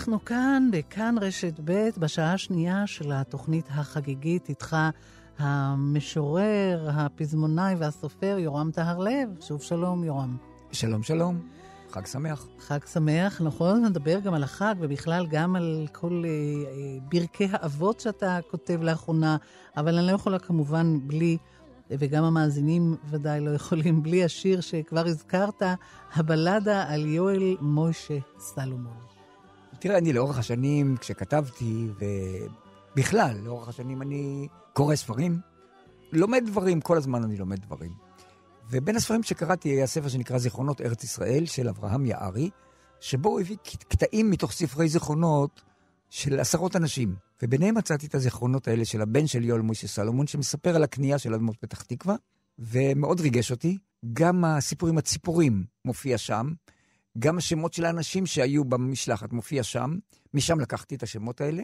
כאמת. ואנחנו כאן, בכאן רשת ב', בשעה השנייה של התוכנית החגיגית, איתך המשורר, הפזמונאי והסופר יורם טהרלב. שוב שלום, יורם. שלום, שלום. חג שמח. חג שמח, נכון? נדבר גם על החג, ובכלל גם על כל אה, אה, ברכי האבות שאתה כותב לאחרונה, אבל אני לא יכולה כמובן בלי, וגם המאזינים ודאי לא יכולים, בלי השיר שכבר הזכרת, הבלדה על יואל מוישה סלומון. תראה, אני לאורך השנים, כשכתבתי, ובכלל, לאורך השנים אני קורא ספרים, לומד דברים, כל הזמן אני לומד דברים. ובין הספרים שקראתי היה ספר שנקרא זיכרונות ארץ ישראל, של אברהם יערי, שבו הוא הביא קטעים מתוך ספרי זיכרונות של עשרות אנשים. וביניהם מצאתי את הזיכרונות האלה של הבן של יואל מוישה סלומון, שמספר על הקנייה של אדמות פתח תקווה, ומאוד ריגש אותי. גם הסיפור עם הציפורים מופיע שם, גם השמות של האנשים שהיו במשלחת מופיע שם, משם לקחתי את השמות האלה,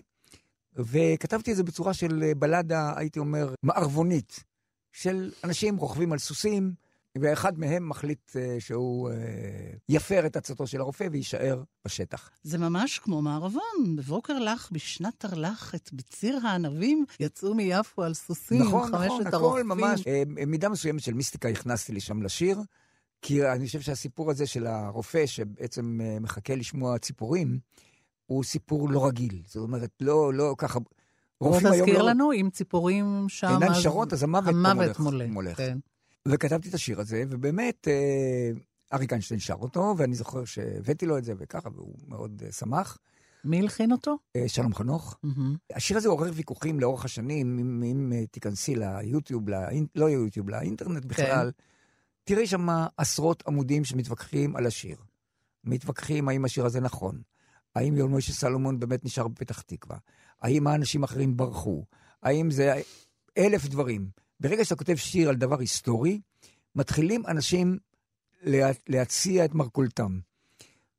וכתבתי את זה בצורה של בלדה, הייתי אומר, מערבונית, של אנשים רוכבים על סוסים, ואחד מהם מחליט uh, שהוא uh, יפר את עצתו של הרופא ויישאר בשטח. זה ממש כמו מערבון. בבוקר לך, בשנת תרל"ח, בציר הענבים, יצאו מיפו על סוסים, נכון, חמשת נכון, הכל הרוכבים. ממש. Uh, מידה מסוימת של מיסטיקה הכנסתי לי שם לשיר, כי אני חושב שהסיפור הזה של הרופא, שבעצם uh, מחכה לשמוע ציפורים, הוא סיפור לא רגיל. זאת אומרת, לא, לא ככה... בוא רופאים היום תזכיר לא- לנו, אם ציפורים שם... אינן אז- שרות, אז המוות המוות מולך. מולך. כן. וכתבתי את השיר הזה, ובאמת, אה, אריק איינשטיין שר אותו, ואני זוכר שהבאתי לו את זה וככה, והוא מאוד אה, שמח. מי הלחין אותו? אה, שלום חנוך. מהמם. השיר הזה עורר ויכוחים לאורך השנים, אם, אם אה, תיכנסי ליוטיוב. לא יוטיוב, לאינטרנט בכלל, תראי שם עשרות עמודים שמתווכחים על השיר. מתווכחים האם השיר הזה נכון, האם יום משה סלומון באמת נשאר בפתח תקווה, האם האנשים האחרים ברחו, האם זה אלף דברים. ברגע שאתה כותב שיר על דבר היסטורי, מתחילים אנשים לה, להציע את מרכולתם.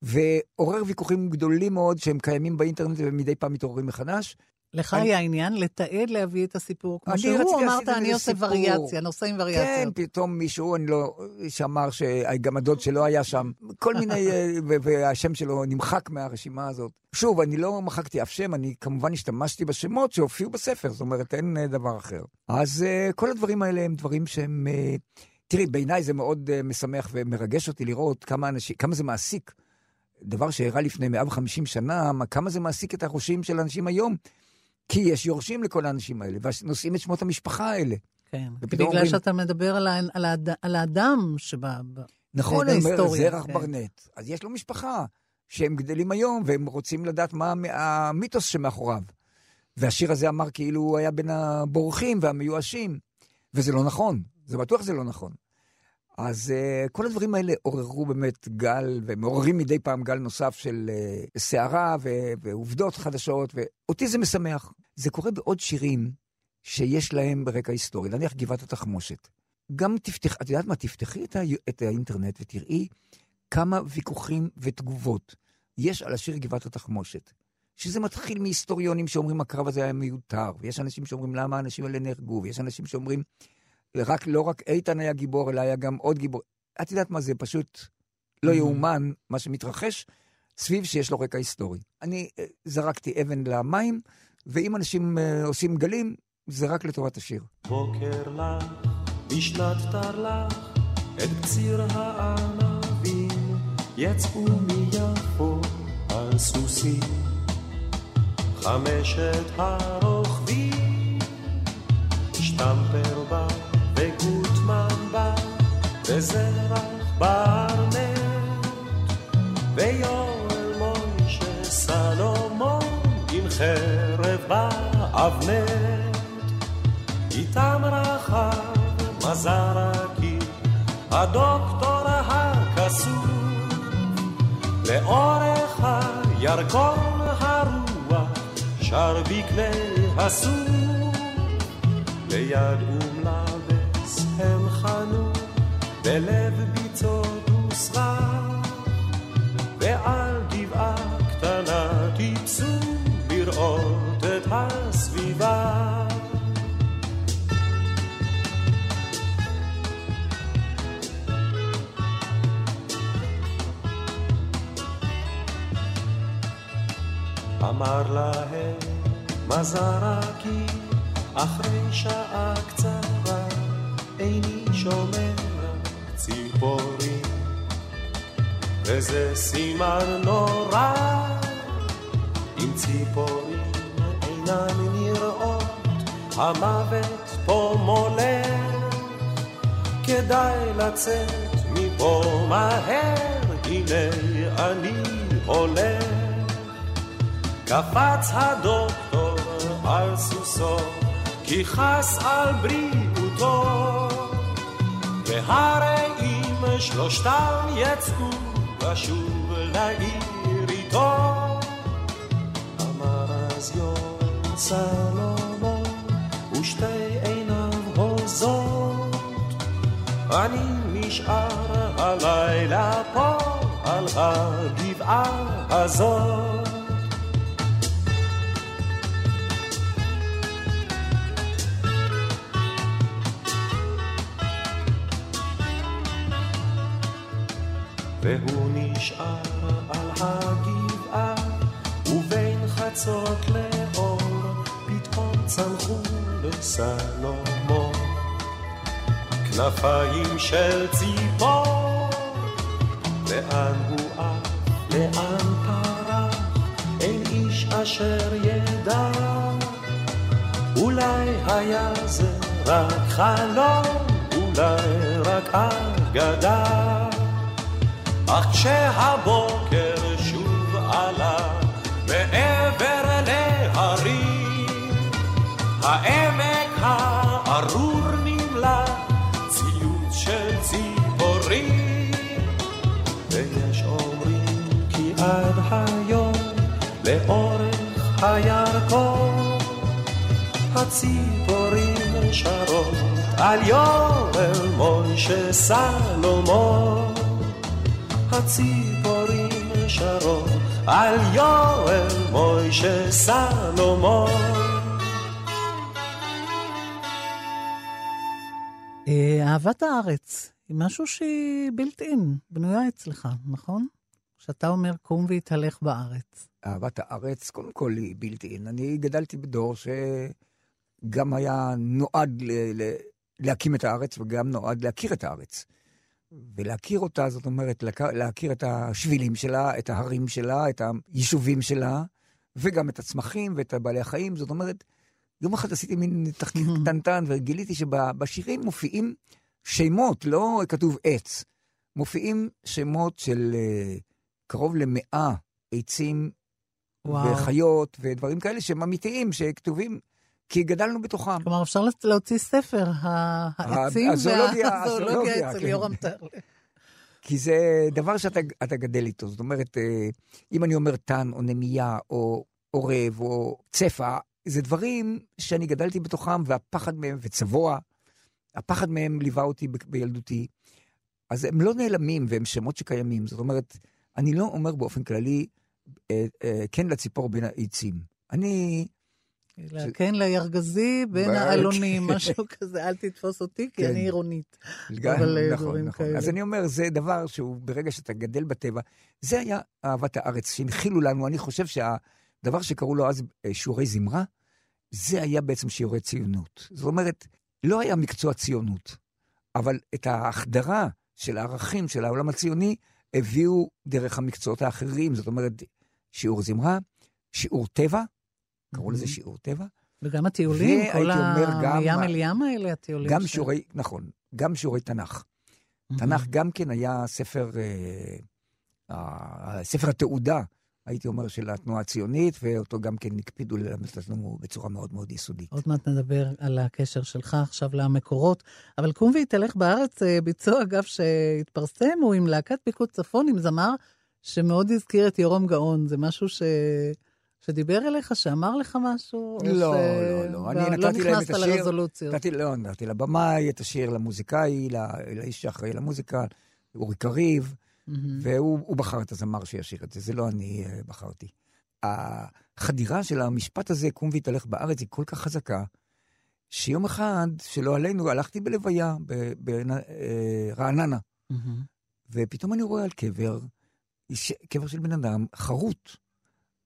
ועורר ויכוחים גדולים מאוד שהם קיימים באינטרנט ומדי פעם מתעוררים מחדש. לך אני- היה עניין לתעד להביא את הסיפור כמו שהוא, אמרת, אני עושה סיפור." וריאציה, נוסע עם כן, וריאציות. פתאום מישהו, אני לא, שאמר שגם הדוד שלו היה שם, כל מיני, אה, והשם שלו נמחק מהרשימה הזאת. שוב, אני לא מחקתי אף שם, אני כמובן השתמשתי בשמות שהופיעו בספר, זאת אומרת, אין אה, דבר אחר. אז אה, כל הדברים האלה הם דברים שהם... תראי, בעיניי זה מאוד משמח ומרגש אותי לראות כמה אנשים, כמה זה מעסיק. דבר שאירע לפני 150 שנה, מה- כמה זה מעסיק את הראשים של אנשים היום. כי יש יורשים לכל האנשים האלה, ונושאים את שמות המשפחה האלה. כן, בגלל אומרים- שאתה מדבר על על על האדם שבא... ב- נכון, אני אומר, בהיסטוריה, זרח כן. ברנט. אז יש לו משפחה, שהם גדלים היום, והם רוצים לדעת מה המ- המיתוס שמאחוריו. והשיר הזה אמר כאילו הוא היה בין הבורחים והמיואשים, וזה לא נכון, זה בטוח זה לא נכון. אז uh, כל הדברים האלה עוררו באמת גל, ומעוררים מדי פעם גל נוסף של uh, סערה ו- ועובדות חדשות, ואותי זה משמח. זה קורה בעוד שירים שיש להם ברקע היסטורי, נניח גבעת התחמושת. גם תפתח, את יודעת מה, תפתחי את, ה, את האינטרנט ותראי כמה ויכוחים ותגובות יש על השיר גבעת התחמושת. שזה מתחיל מהיסטוריונים שאומרים הקרב הזה היה מיותר, ויש אנשים שאומרים למה האנשים האלה נהרגו, ויש אנשים שאומרים רק, לא רק איתן היה גיבור, אלא היה גם עוד גיבור. את יודעת מה זה, פשוט לא יאומן מה שמתרחש סביב שיש לו רקע היסטורי. אני אה, זרקתי אבן למים, ואם אנשים אה, עושים גלים, זה רק לטובת השיר. בוקר לך, בשנת תרל"ח, את קציר הענבים, יצאו מיפו על סוסים. חמשת הרוכבים, שטמפר בא וגוטמן בא, וזרח ברנט, ויואל באבנט. איתם רחב מזרקי, הדוקטור הכסוף, לאורך הירקון הרוח, שר בקנה הסוף, ליד אום לבס הם חנו, בלב ביצות וסרק, אמר להם מזרקי אחרי שעה קצרה איני שומע ציפורים. וזה סימן נורא אם ציפורים אינן נראות המוות פה מולך כדאי לצאת מפה מהר הנה אני הולך קפץ הדוקטור על סוסו, כי חס על בריאותו. והרי אם שלושתם יצאו לשוב לעיר איתו, אמר אז יום סלומון, ושתי עיניו הוזות, אני נשאר הלילה פה על הגבעה הזאת. והוא נשאר על הגבעה, ובין חצות לאור, פתאום צנחו לסלומון. כנפיים של ציפור, לאן הוא עף, לאן פרח, אין איש אשר ידע. אולי היה זה רק חלום, אולי רק אגדה. אך כשהבוקר שוב עלה מעבר להרים, העמק הארור נמלא ציוץ של ציפורים. ויש אומרים כי עד היום לאורך הירקון הציפורים שרות על יואל מוישה סלומון. הציפורים שרות על יואל מוישה סלומון. אה, אהבת הארץ היא משהו שהיא בלתי אין, בנויה אצלך, נכון? שאתה אומר קום והתהלך בארץ. אהבת הארץ, קודם כל היא בלתי אין. אני גדלתי בדור שגם היה נועד ל- ל- להקים את הארץ וגם נועד להכיר את הארץ. ולהכיר אותה, זאת אומרת, להכ- להכיר את השבילים שלה, את ההרים שלה, את היישובים שלה, וגם את הצמחים ואת בעלי החיים. זאת אומרת, יום אחד עשיתי מין תחקיר קטנטן וגיליתי שבשירים מופיעים שמות, לא כתוב עץ, מופיעים שמות של uh, קרוב למאה עצים וואו. וחיות ודברים כאלה שהם אמיתיים, שכתובים, כי גדלנו בתוכם. כלומר, אפשר להוציא ספר, העצים הזואולוגיה, והזואולוגיה הזואולוגיה, אצל כן. יורם טרלי. כי זה דבר שאתה אתה גדל איתו. זאת אומרת, אה, אם אני אומר טן או נמייה או עורב או צפה, זה דברים שאני גדלתי בתוכם, והפחד מהם וצבוע, הפחד מהם ליווה אותי ב- בילדותי. אז הם לא נעלמים והם שמות שקיימים. זאת אומרת, אני לא אומר באופן כללי, אה, אה, כן לציפור בין העצים. אני... כן לירגזי בין העלונים. משהו כזה, אל תתפוס אותי, כי כן. אני עירונית. אבל אה, נכון, דברים נכון. כאלה. אז אני אומר, זה דבר שהוא, ברגע שאתה גדל בטבע, זה היה אהבת הארץ שהנחילו לנו. אני חושב שהדבר שקראו לו אז אה, שיעורי זמרה, זה היה בעצם שיעורי ציונות. זאת אומרת, לא היה מקצוע ציונות, אבל את ההחדרה של הערכים של העולם הציוני הביאו דרך המקצועות האחרים. זאת אומרת, שיעור זמרה, שיעור טבע, קראו לזה שיעור טבע, וגם הטיולים, כל הים אל ים האלה, הטיולים. גם שיעורי, נכון, גם שיעורי תנ"ך. תנ"ך גם כן היה ספר, אה, ספר התעודה, הייתי אומר, של התנועה הציונית, ואותו גם כן הקפידו ללמד אותנו בצורה מאוד מאוד יסודית. עוד מעט נדבר על הקשר שלך עכשיו למקורות. אבל קום והתהלך בארץ, אה, ביצוע, אגב, שהתפרסם, הוא עם להקת פיקוד צפון, עם זמר שמאוד הזכיר את יורם גאון. זה משהו ש... שדיבר אליך, שאמר לך משהו? או לא, ש- לא, לא. אני לא נתתי להם נכנסת את השיר, לרזולוציות. נתתי, לא, נתתי לבמאי את השיר למוזיקאי, לא- לאיש שאחראי למוזיקה, אורי קריב, מהמם. והוא הוא בחר את הזמר שישיר את זה, זה לא אני אה, בחרתי. החדירה של המשפט הזה, קום והתהלך בארץ, היא כל כך חזקה, שיום אחד, שלא עלינו, הלכתי בלוויה ברעננה, מהמם. ופתאום אני רואה על קבר, קבר של בן אדם, חרוט.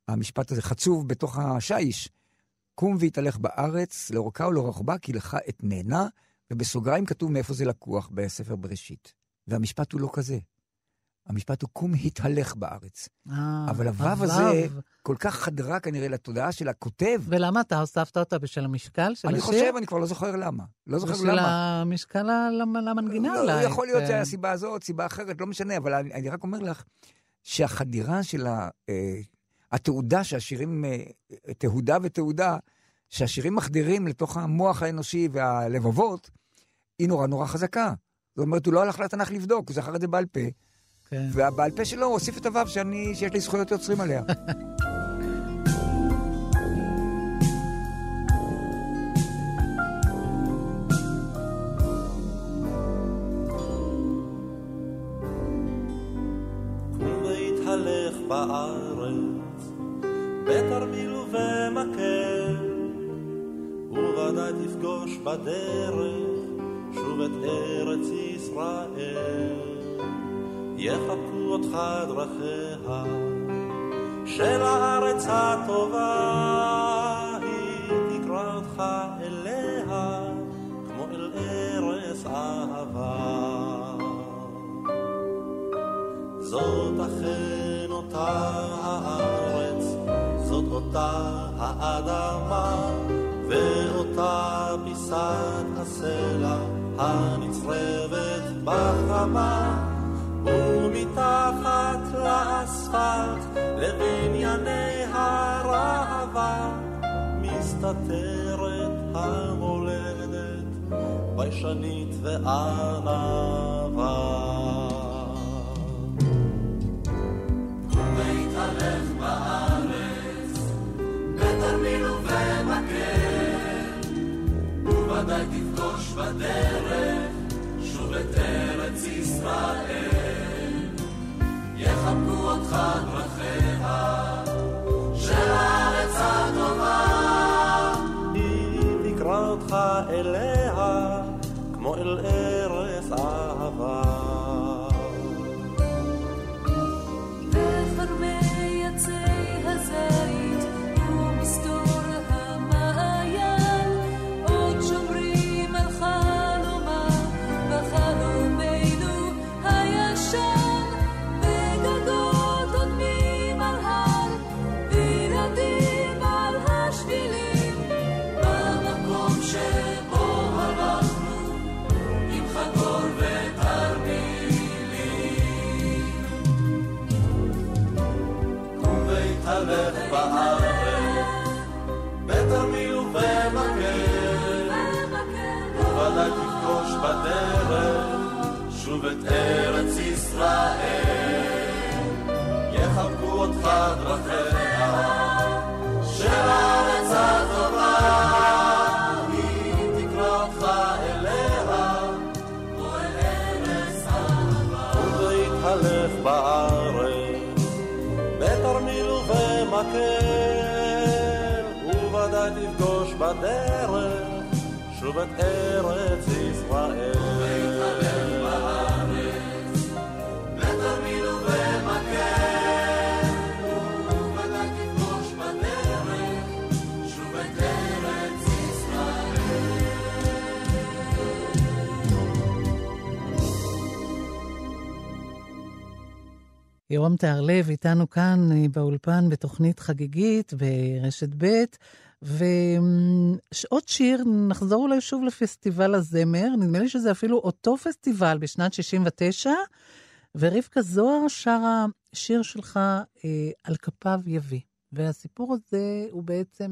המשפט הזה חצוב בתוך השיש. קום והתהלך בארץ, לאורכה ולרוחבה, כי לך אתננה, ובסוגריים כתוב מאיפה זה לקוח בספר בראשית. והמשפט הוא לא כזה. המשפט הוא קום התהלך בארץ. אה, אבל הוו. הזה כל כך חדרה כנראה לתודעה של הכותב. ולמה אתה הוספת אותה בשל המשקל של אני השיר? חושב, אני כבר לא זוכר למה. לא זוכר בשביל למה. המשקל ה- למ- למנגינה לא, אולי. יכול להיות כן. שהיה סיבה הזאת, סיבה אחרת, לא משנה, אבל אני, אני רק אומר לך שהחדירה של ה, אה, התעודה שהשירים, אה, תהודה ותעודה, שהשירים מחדירים לתוך המוח האנושי והלבבות, היא נורא נורא חזקה. זאת אומרת, הוא לא הלך לתנ"ך לבדוק, הוא זכר את זה בעל פה, כן. והבעל פה שלו הוסיף את הוו שאני, שיש לי זכויות יוצרים עליה. בארץ, בתרמיל ובמקל, וודאי תפגוש בדרך שוב את ארץ ישראל. יחבקו אותך דרכיה של הארץ הטובה, היא תקרא אותך אליה כמו אל ארץ אהבה. זאת אכן אותה הארץ, אותה האדמה, ואותה פיסת הסלע הנצרבת בחמה, ומתחת לאספלט לבנייני הראווה, מסתתרת המולדת, ביישנית וענווה. בתרמיל ובמקל, וודאי תפגוש בדרך שוב את ארץ ישראל. יחבקו אותך דרכיה של והתהלך בארץ, בתרמיל ובמקל, וודאי תפגוש בדרך שוב את ארץ ישראל. שוב את ארץ ישראל. יורם תהרלב איתנו כאן אה, באולפן בתוכנית חגיגית ברשת ב', ועוד שיר, נחזור אולי שוב לפסטיבל הזמר, נדמה לי שזה אפילו אותו פסטיבל בשנת 69, ורבקה זוהר שרה שיר שלך אה, על כפיו יביא. והסיפור הזה הוא בעצם,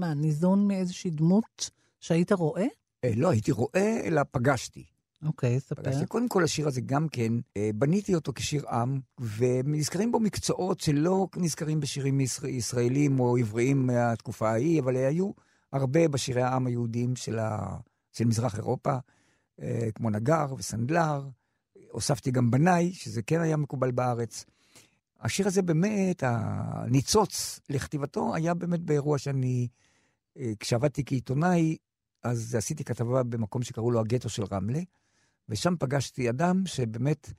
מה, ניזון מאיזושהי דמות שהיית רואה? אה, לא הייתי רואה, אלא פגשתי. אוקיי, ספר. פגשתי. קודם כל, השיר הזה גם כן, אה, בניתי אותו כשיר עם, ונזכרים בו מקצועות שלא נזכרים בשירים ישראל, ישראלים או עבריים מהתקופה ההיא, אבל היו הרבה בשירי העם היהודיים של, ה, של מזרח אירופה, אה, כמו נגר וסנדלר. הוספתי גם בנאי, שזה כן היה מקובל בארץ. השיר הזה באמת, הניצוץ לכתיבתו היה באמת באירוע שאני, אה, כשעבדתי כעיתונאי, אז עשיתי כתבה במקום שקראו לו הגטו של רמלה, ושם פגשתי אדם שבאמת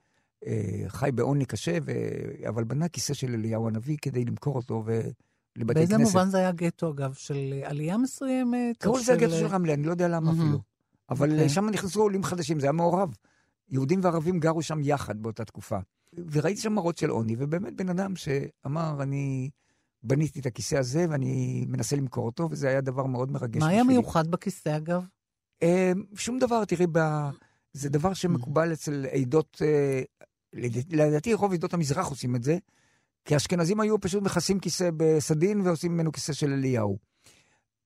אה, חי בעוני קשה, ו... אבל בנה כיסא של אליהו הנביא כדי למכור אותו ולבתי כנסת. באיזה מובן זה היה גטו, אגב? של עלייה מסוימת? קראו או לזה של- של רמלה, אני לא יודע למה מהמם. אפילו. אבל אוקיי. okay. שם נכנסו עולים חדשים, זה היה מעורב. יהודים וערבים גרו שם יחד באותה תקופה. וראיתי שם מראות של עוני, ובאמת בן אדם שאמר, אני בניתי את הכיסא הזה ואני מנסה למכור אותו, וזה היה דבר מאוד מרגש. מה היה. מיוחד בכיסא, אגב? אה, שום דבר, תראי, ב... זה דבר שמקובל אצל עדות, אה, לד- לדעתי רוב עדות המזרח עושים את זה, כי האשכנזים היו פשוט מכסים כיסא בסדין ועושים ממנו כיסא של אליהו.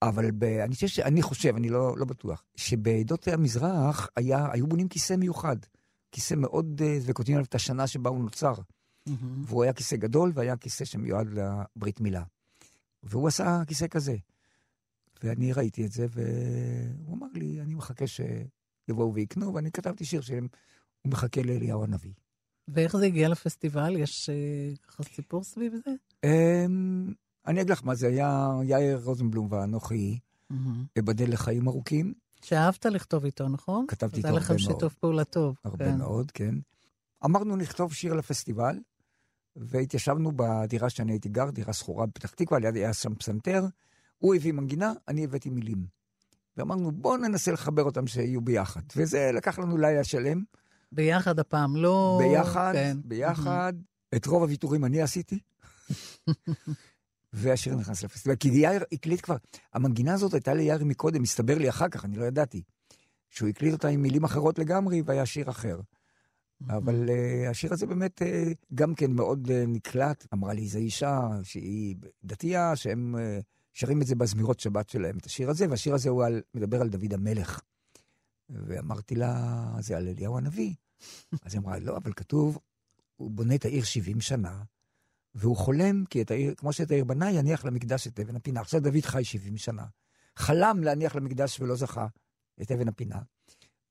אבל ב... אני חושב, ש... אני חושב, אני לא, לא בטוח, שבעדות המזרח היה, היו בונים כיסא מיוחד. כיסא מאוד, אה, וכותבים עליו את השנה שבה הוא נוצר. והוא היה כיסא גדול, והיה כיסא שמיועד לברית מילה. והוא עשה כיסא כזה. ואני ראיתי את זה, והוא אמר לי, אני מחכה שיבואו ויקנו, ואני כתבתי שיר שהוא מחכה לאליהו הנביא. ואיך זה הגיע לפסטיבל? יש אה, ככה סיפור סביב זה? אמ, אני אגיד לך מה זה היה, יאיר רוזנבלום ואנוכי, אבדל לחיים ארוכים. שאהבת לכתוב איתו, נכון? כתבתי איתו היה לכם הרבה מאוד. שיתוף פעולה טוב. הרבה כן. מאוד, כן. אמרנו לכתוב שיר לפסטיבל, והתיישבנו בדירה שאני הייתי גר, דירה שכורה בפתח תקווה, ליד היה שם פסנתר. הוא הביא מנגינה, אני הבאתי מילים. ואמרנו, בואו ננסה לחבר אותם שיהיו ביחד. וזה לקח לנו לילה שלם. ביחד הפעם, לא... ביחד, כן. ביחד. את רוב הוויתורים אני עשיתי. והשיר נכנס לפסטיבל. כי יאיר הקליט כבר, המנגינה הזאת הייתה ליאיר מקודם, הסתבר לי אחר כך, אני לא ידעתי. שהוא הקליט אותה עם מילים אחרות לגמרי, והיה שיר אחר. אבל uh, השיר הזה באמת uh, גם כן מאוד uh, נקלט. אמרה לי איזו אישה שהיא דתייה, שהם uh, שרים את זה בזמירות שבת שלהם, את השיר הזה, והשיר הזה הוא על, מדבר על דוד המלך. ואמרתי לה, זה על אליהו הנביא. אז היא אמרה, לא, אבל כתוב, הוא בונה את העיר 70 שנה, והוא חולם, כי את העיר, כמו שאת העיר בנה, יניח למקדש את אבן הפינה. עכשיו דוד חי 70 שנה. חלם להניח למקדש ולא זכה את אבן הפינה.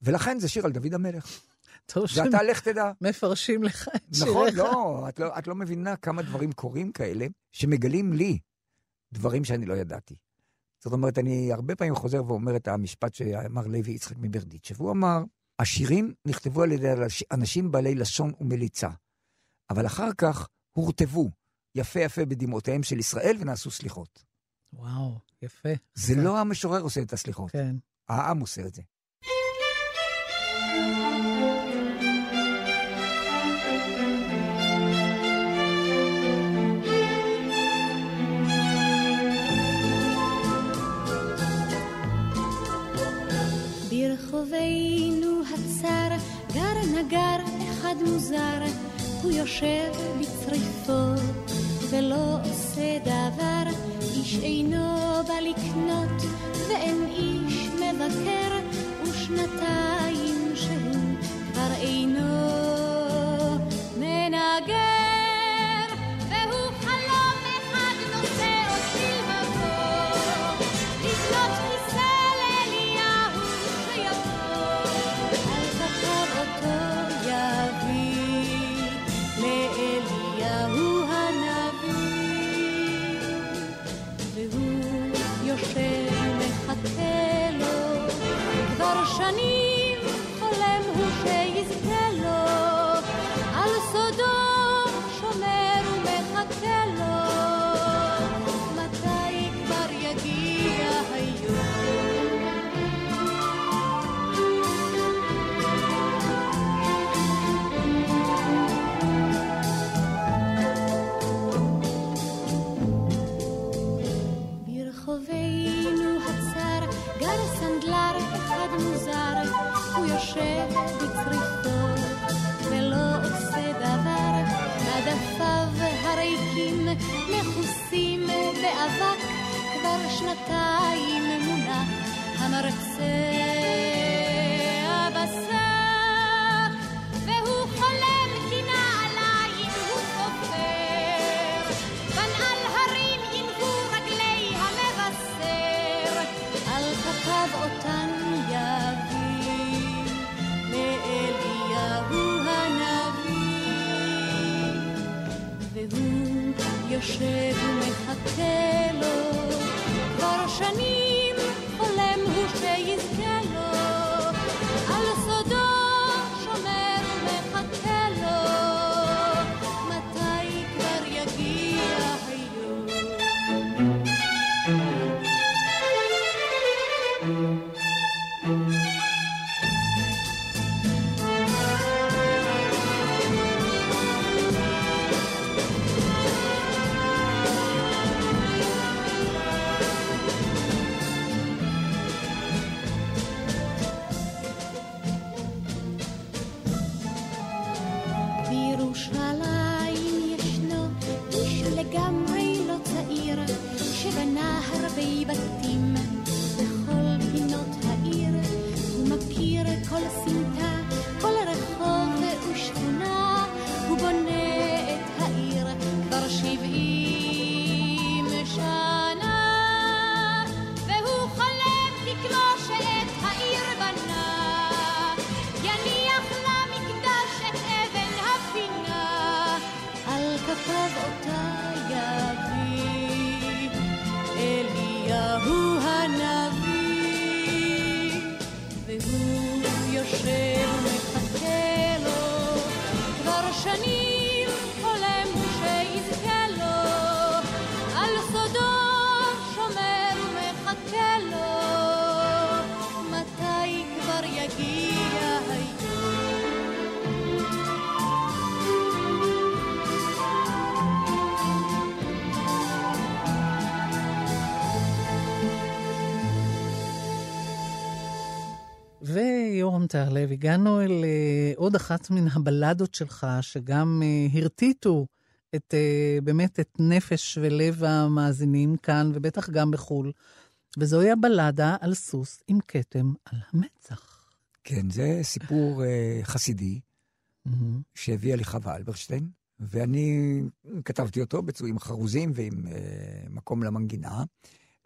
ולכן זה שיר על דוד המלך. טוב ואתה לך תדע. מפרשים לך את שיריך. נכון, לא את, לא, את לא מבינה כמה דברים קורים כאלה, שמגלים לי דברים שאני לא ידעתי. זאת אומרת, אני הרבה פעמים חוזר ואומר את המשפט שאמר לוי יצחק מברדיצ'ה, והוא אמר, השירים נכתבו על ידי אנשים בעלי לשון ומליצה, אבל אחר כך הורטבו יפה יפה בדמעותיהם של ישראל ונעשו סליחות. וואו, יפה. זה לא המשורר עושה את הסליחות, כן. העם עושה את זה. ברחובינו הצר גר נגר אחד מוזר, הוא יושב בצריפו ולא עושה דבר, איש אינו בא לקנות ואין איש מבקר, ושנתיים שהוא כבר אינו מנגר. טהרלב, הגענו אל אה, עוד אחת מן הבלדות שלך, שגם אה, הרטיטו את, אה, באמת את נפש ולב המאזינים כאן, ובטח גם בחו"ל, וזוהי הבלדה על סוס עם כתם על המצח. כן, זה סיפור חסידי שהביאה לי חווה אלברשטיין, ואני כתבתי אותו עם חרוזים ועם מקום למנגינה.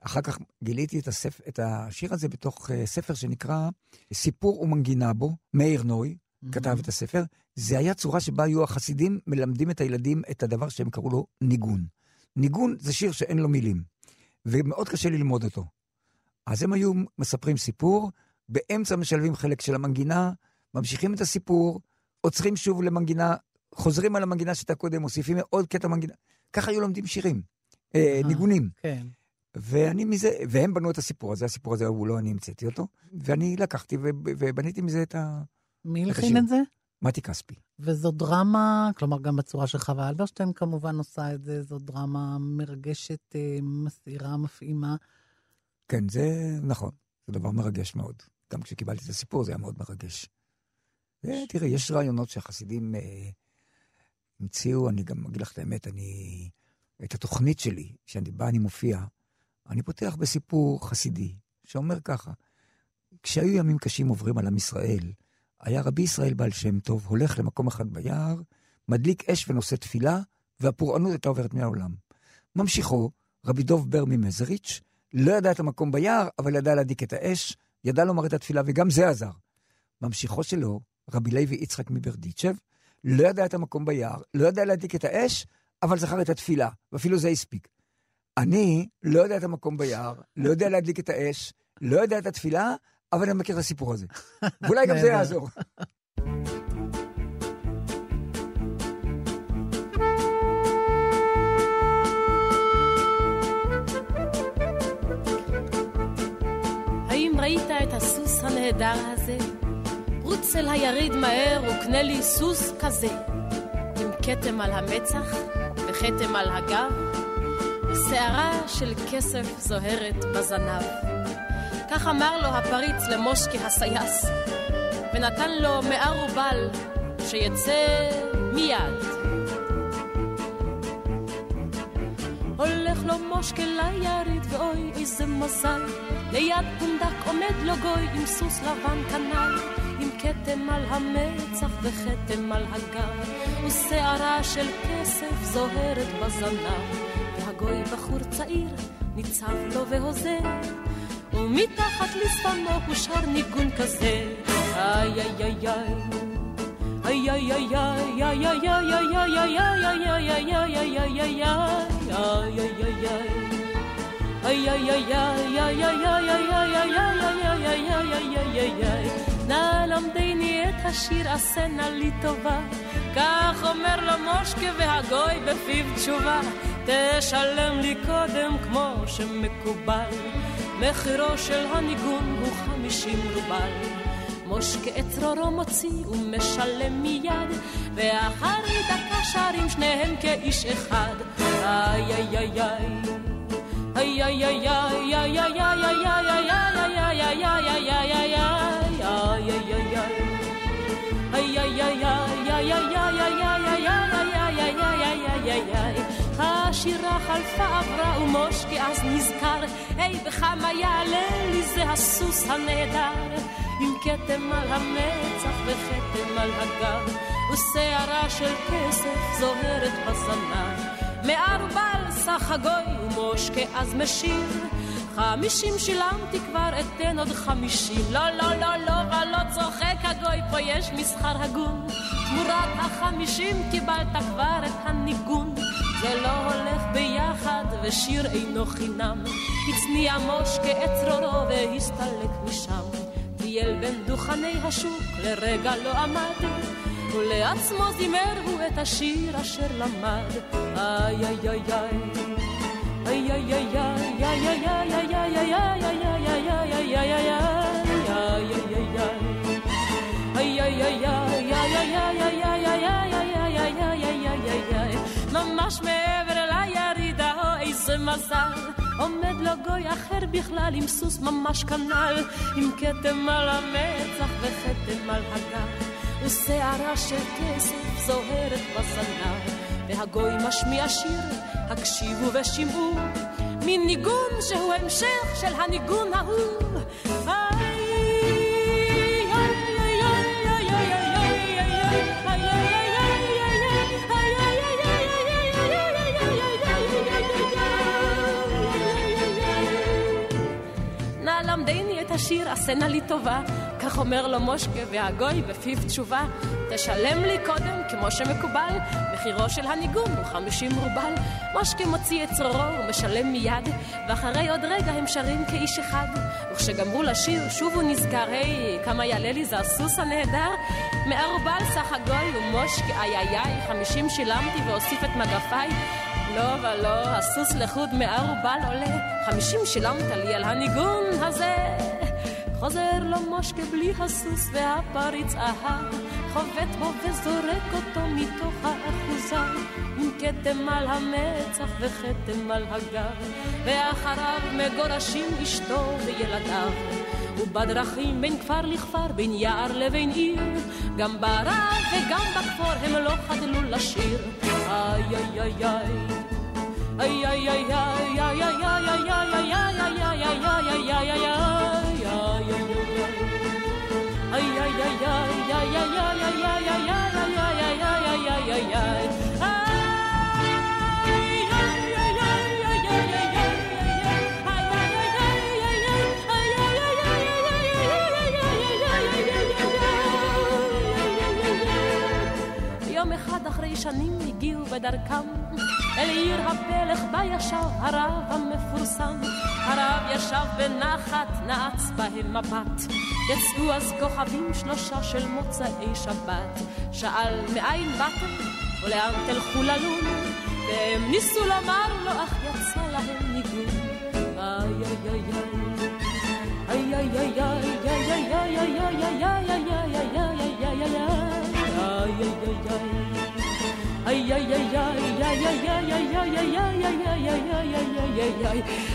אחר כך גיליתי את, הספ... את השיר הזה בתוך אה, ספר שנקרא סיפור ומנגינה בו, מאיר נוי כתב את הספר. זה היה צורה שבה היו החסידים מלמדים את הילדים את הדבר שהם קראו לו ניגון. ניגון זה שיר שאין לו מילים, ומאוד קשה ללמוד אותו. אז הם היו מספרים סיפור, באמצע משלבים חלק של המנגינה, ממשיכים את הסיפור, עוצרים שוב למנגינה, חוזרים על המנגינה שהייתה קודם, מוסיפים עוד קטע מנגינה. ככה היו לומדים שירים, אה, ניגונים. כן. ואני מזה, והם בנו את הסיפור הזה, הסיפור הזה הוא לא אני המצאתי אותו, ואני לקחתי ובניתי מזה את ה... מי הלחין. את זה? מתי כספי. וזו דרמה, כלומר, גם בצורה של חווה אלברשטיין כמובן עושה את זה, זו דרמה מרגשת, אה, מסעירה, מפעימה. כן, זה נכון, זה דבר מרגש מאוד. גם כשקיבלתי את הסיפור זה היה מאוד מרגש. תראה, יש רעיונות שהחסידים אה, המציאו, אני גם אגיד לך את האמת, אני... את התוכנית שלי, שבה אני מופיע, אני פותח בסיפור חסידי, שאומר ככה, כשהיו ימים קשים עוברים על עם ישראל, היה רבי ישראל בעל שם טוב, הולך למקום אחד ביער, מדליק אש ונושא תפילה, והפורענות הייתה עוברת מהעולם. ממשיכו, רבי דוב בר ממזריץ', לא ידע את המקום ביער, אבל ידע להדליק את האש, ידע לומר את התפילה, וגם זה עזר. ממשיכו שלו, רבי לוי יצחק מברדיצ'ב, לא ידע את המקום ביער, לא ידע להדליק את האש, אבל זכר את התפילה, ואפילו זה הספיק. אני לא יודע את המקום ביער, לא יודע להדליק את האש, לא יודע את התפילה, אבל אני מכיר את הסיפור הזה. ואולי גם זה. יעזור. האם ראית את הסוס הנהדר הזה? רוץ אל היריד מהר וקנה לי סוס כזה, עם כתם על המצח וכתם על הגב, ושערה של כסף זוהרת בזנב. כך אמר לו הפריץ למושקי הסייס, ונתן לו מאה רובל שיצא מיד. הולך לו מושקה ליריד, ואוי איזה מזל. ליד פונדק עומד לו גוי עם סוס לבן כנל, כתם על המצח וכתם על הגב, ושערה של כסף זוהרת בזנב. הגוי בחור צעיר, ניצב לו והוזר, ומתחת לשפמו הוא שר ניגון כזה. איי איי איי איי נא למדני את השיר עשה נא לי טובה כך אומר לו מושקה והגוי בפיו תשובה תשלם לי קודם כמו שמקובל מחירו של הניגון הוא חמישים רובל מושקה את צרורו מוציא ומשלם מיד, ואחרי דקה שרים שניהם כאיש אחד. איי איי איי איי איי איי איי איי איי איי איי השירה חלפה עברה ומושקי אז נזכר, היי בכמה יעלה לי זה הסוס הנהדר. עם כתם על המצח וכתם על הגב, ושערה של כסף זוהרת בזנב. מערבל סך הגוי ומושקה אז משיר, חמישים שילמתי כבר אתן עוד חמישים. לא, לא, לא, לא, ולא צוחק הגוי, פה יש מסחר הגון. תמורת החמישים קיבלת כבר את הניגון. זה לא הולך ביחד, ושיר אינו חינם. הצניע מושקה את צרורו והסתלק משם. טייל בין דוכני השוק, לרגע לא עמד, ולעצמו זימר הוא את השיר אשר למד. איי איי איי איי איי איי איי איי איי איי איי ממש מעבר לירידה, או איזה מזל. עומד לו גוי אחר בכלל עם סוס ממש כנל, עם כתם על המצח וכתם על הגב, ושערה של כסף זוהרת בזנב, והגוי משמיע שיר, הקשיבו ושמעו, מין ניגון שהוא המשך של הניגון ההוא. השיר, נא לי טובה. כך אומר לו מושקה, והגוי בפיו תשובה. תשלם לי קודם, כמו שמקובל, מחירו של הניגון הוא חמישים רובל. מושקה מוציא את צרורו ומשלם מיד, ואחרי עוד רגע הם שרים כאיש אחד. וכשגמרו לשיר, שוב הוא נזכר, היי, כמה יעלה לי זה הסוס הנהדר? מאה רובל סך הגוי ומושקה, איי איי איי, חמישים שילמתי ואוסיף את מגפיי. לא ולא, הסוס לחוד מאה רובל עולה, חמישים שילמת לי על הניגון הזה. חוזר לו מושקה בלי הסוס והפריץ אהב, חובט בו וזורק אותו מתוך האחוזה, עם כתם על המצח וכתם על הגב, ואחריו מגורשים אשתו וילדיו. ובדרכים בין כפר לכפר, בין יער לבין עיר, גם ברב וגם בכפור הם לא חדלו לשיר. איי איי איי איי יום אחד אחרי שנים הגיעו בדרכם אל עיר הפלך בה ישב הרב המפורסם. הרב ישב בנחת, נעץ בהם מבט. יצאו אז כוכבים שלושה של מוצאי שבת. שאל, מאין באתם? ולאן תלכו ללון? והם ניסו לומר לו, אך יצא להם ניגון. איי איי איי איי איי איי איי איי איי איי איי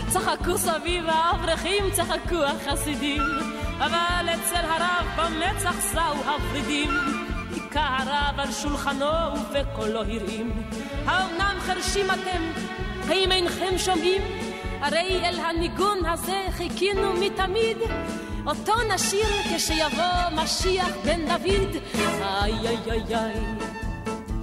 צחקו סביב האברכים, צחקו החסידים, אבל אצל הרב במצח זעו הוורידים. היכה הרב על שולחנו ובקולו הרעים. האומנם חרשים אתם? האם אינכם שומעים? הרי אל הניגון הזה חיכינו מתמיד. אותו נשיר כשיבוא משיח בן דוד. איי איי איי איי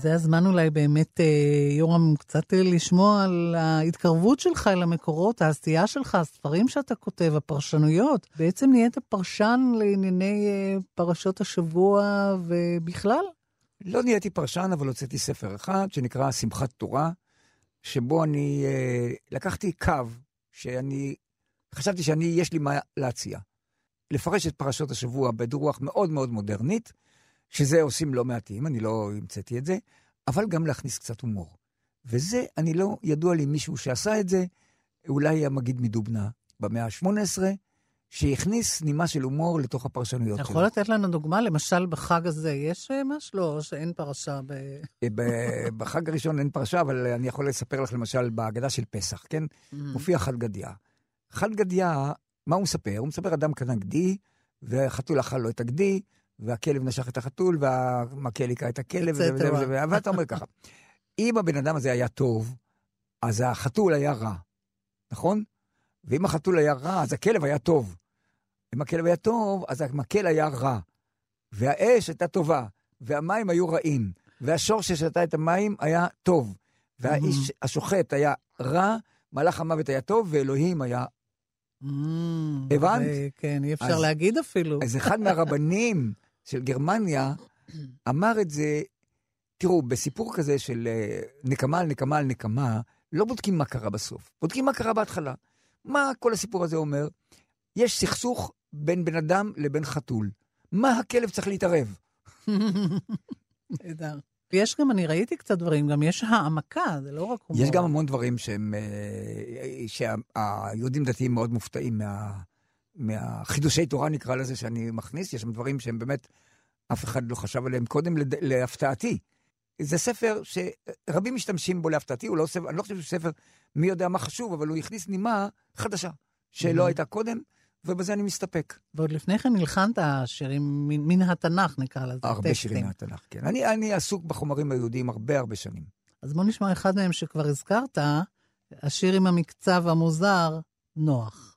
זה הזמן אולי באמת, אה, יורם, קצת לשמוע על ההתקרבות שלך אל המקורות, העשייה שלך, הספרים שאתה כותב, הפרשנויות. בעצם נהיית פרשן לענייני אה, פרשות השבוע ובכלל. לא נהייתי פרשן, אבל הוצאתי ספר אחד שנקרא שמחת תורה, שבו אני אה, לקחתי קו שאני חשבתי שאני, יש לי מה להציע. לפרש את פרשות השבוע ברוח מאוד מאוד מודרנית, שזה עושים לא מעטים, אני לא המצאתי את זה, אבל גם להכניס קצת הומור. וזה, אני לא ידוע לי מישהו שעשה את זה, אולי המגיד מדובנה במאה ה-18, שהכניס נימה של הומור לתוך הפרשנויות אתה שלו. יכול לתת לנו דוגמה? למשל, בחג הזה יש אה, משהו? לא, שאין פרשה ב... ב- בחג הראשון אין פרשה, אבל אני יכול לספר לך למשל בהגדה של פסח, כן? מופיע חד גדיא. חד גדיא, מה הוא מספר? הוא מספר אדם קנה גדי, והחתול אכל לו את הגדי, והכלב נשך את החתול, והמקל היכה את הכלב, וזה וזה וזה, וזה, ואתה אומר ככה, אם הבן אדם הזה היה טוב, אז החתול היה רע, נכון? ואם החתול היה רע, אז הכלב היה טוב. אם הכלב היה טוב, אז המקל היה רע. והאש הייתה טובה, והמים היו רעים, והשור ששתה את המים היה טוב, והאיש השוחט היה רע, מלאך המוות היה טוב, ואלוהים היה... הבנת? זה- כן, אי אפשר להגיד אפילו. אז אחד מהרבנים של גרמניה אמר את זה, תראו, בסיפור כזה של אה, נקמה על נקמה על נקמה, לא בודקים מה קרה בסוף, בודקים מה קרה בהתחלה. מה כל הסיפור הזה אומר? יש סכסוך בין בן אדם לבין חתול. מה הכלב צריך להתערב? נהדר. יש גם, אני ראיתי קצת דברים, גם יש העמקה, זה לא רק הומור. יש גם המון דברים שהם, אה, שהיהודים דתיים מאוד מופתעים מה, מהחידושי תורה, נקרא לזה, שאני מכניס. יש שם דברים שהם באמת, אף אחד לא חשב עליהם קודם, לד- להפתעתי. זה ספר שרבים משתמשים בו להפתעתי, הוא לא ספר, אני לא חושב שהוא ספר מי יודע מה חשוב, אבל הוא הכניס נימה חדשה, שלא Mhm. הייתה קודם, ובזה אני מסתפק. ועוד לפני כן הלחנת שירים מן, מן התנ"ך, נקרא לזה, הרבה טקסטים. שירים מהתנ"ך, כן. אני, אני עסוק בחומרים היהודיים הרבה הרבה שנים. אז בוא נשמע אחד מהם שכבר הזכרת, השיר עם המקצב המוזר. נוח,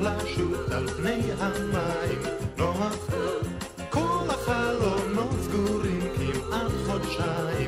לשוט על פני המים? נוח, כל החלונות סגורים כמעט חודשיים,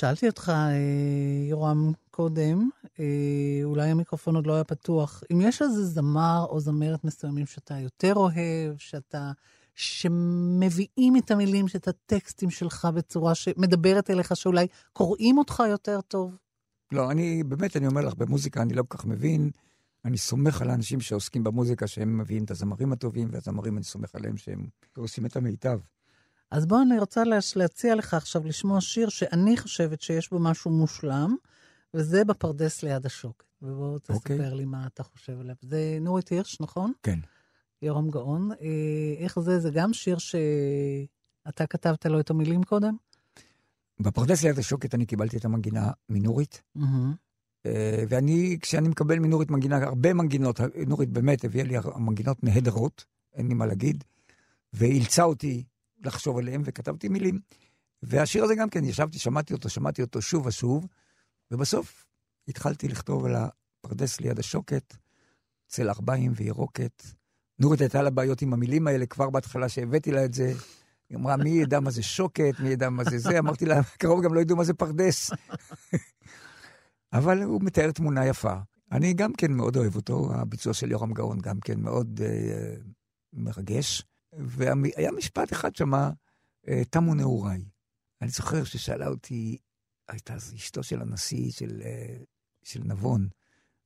שאלתי אותך, אה, יורם, קודם, אה, אולי המיקרופון עוד לא היה פתוח, אם יש איזה זמר או זמרת מסוימים שאתה יותר אוהב, שאתה... שמביאים את המילים, את הטקסטים שלך בצורה שמדברת אליך, שאולי קוראים אותך יותר טוב? לא, אני, באמת, אני אומר לך, במוזיקה אני לא כל כך מבין. אני סומך על האנשים שעוסקים במוזיקה, שהם מביאים את הזמרים הטובים, והזמרים, אני סומך עליהם שהם עושים את המיטב. אז בוא, אני רוצה להציע לך עכשיו לשמוע שיר שאני חושבת שיש בו משהו מושלם, וזה בפרדס ליד השוקת. ובוא תספר okay. לי מה אתה חושב עליו. זה נורית הירש, נכון? כן. יורם גאון. אה, איך זה? זה גם שיר שאתה כתבת לו את המילים קודם? בפרדס ליד השוקת אני קיבלתי את המנגינה מנורית. Mm-hmm. ואני, כשאני מקבל מנורית מנגינה, הרבה מנגינות, נורית באמת הביאה לי מנגינות נהדרות, אין לי מה להגיד, ואילצה אותי לחשוב עליהם, וכתבתי מילים. והשיר הזה גם כן, ישבתי, שמעתי אותו, שמעתי אותו שוב ושוב, ובסוף התחלתי לכתוב על הפרדס ליד השוקת, צל ארבעים וירוקת. נורית הייתה לה בעיות עם המילים האלה כבר בהתחלה שהבאתי לה את זה. היא אמרה, מי ידע מה זה שוקת, מי ידע מה זה זה? אמרתי לה, קרוב גם לא ידעו מה זה פרדס. אבל הוא מתאר תמונה יפה. אני גם כן מאוד אוהב אותו, הביצוע של יורם גאון גם כן מאוד אה, מרגש. והיה משפט אחד שמה, אה, תמו נעוריי. אני זוכר ששאלה אותי, הייתה אז אשתו של הנשיא של, אה, של נבון,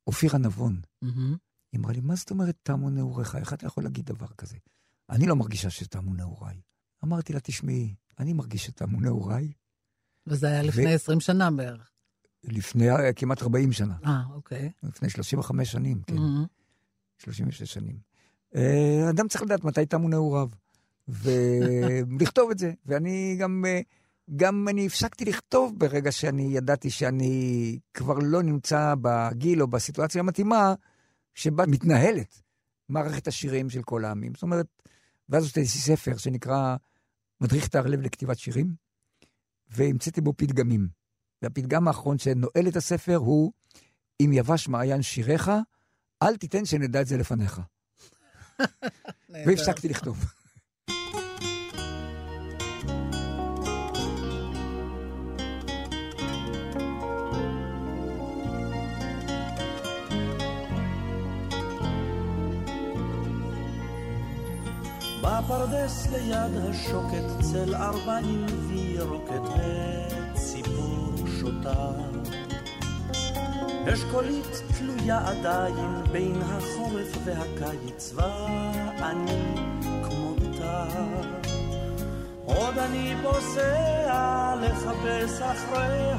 אופירה נבון. Mm-hmm. היא אמרה לי, מה זאת אומרת תמו נעוריך? איך אתה יכול להגיד דבר כזה? אני לא מרגישה שתמו נעוריי. אמרתי לה, תשמעי, אני מרגיש שתמו נעוריי. וזה היה לפני ו... 20 שנה בערך. לפני uh, כמעט 40 שנה. אה, אוקיי. לפני 35 שנים, כן. Mm-hmm. 36 שנים. Uh, אדם צריך לדעת מתי תמו נעוריו, ולכתוב את זה. ואני גם, uh, גם אני הפסקתי לכתוב ברגע שאני ידעתי שאני כבר לא נמצא בגיל או בסיטואציה המתאימה, שבה מתנהלת מערכת השירים של כל העמים. זאת אומרת, ואז הוצאתי ספר שנקרא מדריך את הרלב לכתיבת שירים, והמצאתי בו פתגמים. והפתגם האחרון שנועל את הספר הוא, אם יבש מעיין שיריך, אל תיתן שנדע את זה לפניך. והפסקתי לכתוב. בפרדס ליד השוקת צל ארבעים וירוקת וציפור שותה. אשכולית תלויה עדיין בין החורף והקיץ ואני כמותה. עוד אני פוסע לחפש אחרי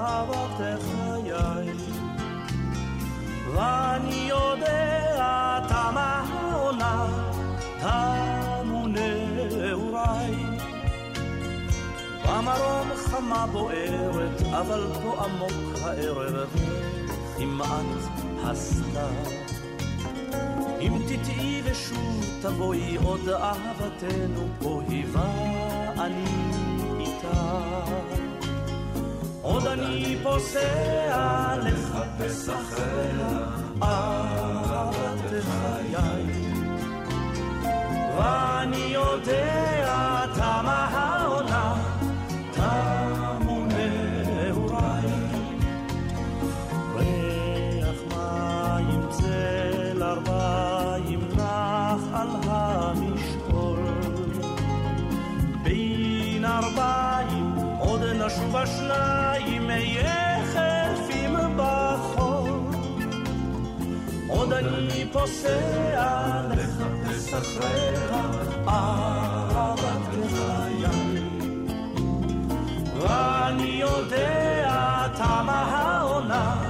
אהבת חיי ואני יודע תמה העונה תמו במרום חמה בוערת, אבל פה עמוק הערב, כמעט הסתיו. אם תטעי ושוב תבואי עוד אהבתנו, פה היווה אני איתה. עוד אני פוסע לחפש אחריה, אהבת חיי. ואני יודע עוד נשוב השניים יחפים בחול. עוד אני פוסע לחפש אחריה אהבת חיי. ואני יודע תמה העונה,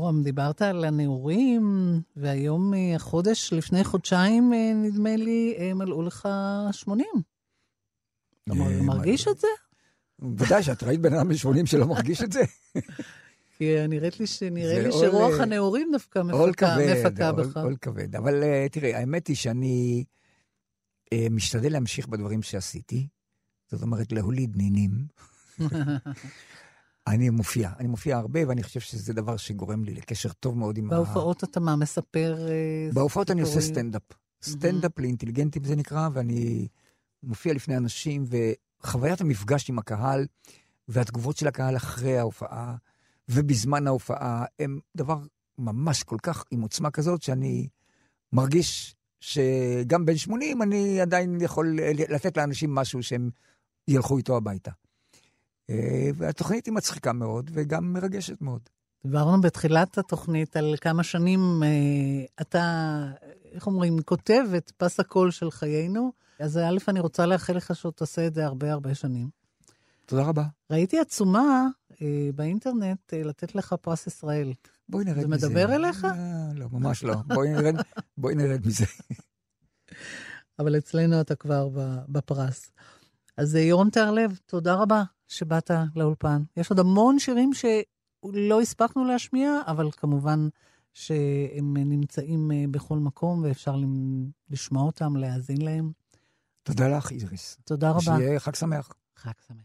יורם, דיברת על הנעורים, והיום, אה, החודש, לפני חודשיים, אה, נדמה לי, אה, מלאו לך 80. אתה מרגיש את זה? ודאי שאת ראית בן אדם בן 80 שלא מרגיש את זה. כי נראית לי שרוח הנעורים דווקא מפקה כבד, מפקה עול- בך. עול כבד. אבל אה, תראי, האמת היא שאני משתדל להמשיך בדברים שעשיתי. זאת אומרת, להוליד נינים. אני מופיע, אני מופיע הרבה, ואני חושב שזה דבר שגורם לי לקשר טוב מאוד עם ה... בהופעות אתה מה, מספר אה, בהופעות אני עושה? סטנדאפ. סטנדאפ לאינטליגנטים זה נקרא, ואני מופיע לפני אנשים, וחוויית המפגש עם הקהל, והתגובות של הקהל אחרי ההופעה, ובזמן ההופעה, הם דבר ממש כל כך עם עוצמה כזאת, שאני מרגיש שגם בן 80 אני עדיין יכול לתת לאנשים משהו שהם ילכו איתו הביתה. אה, והתוכנית היא מצחיקה מאוד, וגם מרגשת מאוד. דיברנו בתחילת התוכנית על כמה שנים אה, אתה, איך אומרים, כותב את פס הקול של חיינו. אז א', אני רוצה לאחל לך שעוד תעשה את זה הרבה הרבה שנים. תודה רבה. ראיתי עצומה אה, באינטרנט אה, לתת לך פרס ישראל. בואי נרד זה מזה. מדבר אליך? אה, לא, ממש לא. בואי נרד, בואי נרד מזה. אבל אצלנו אתה כבר בפרס. אז אה, יורם תיארלב, תודה רבה שבאת לאולפן. יש עוד המון שירים שלא הספקנו להשמיע, אבל כמובן שהם נמצאים אה, בכל מקום ואפשר לשמוע אותם, להאזין להם. תודה לך, איריס. תודה רבה. שיהיה חג שמח. חג שמח.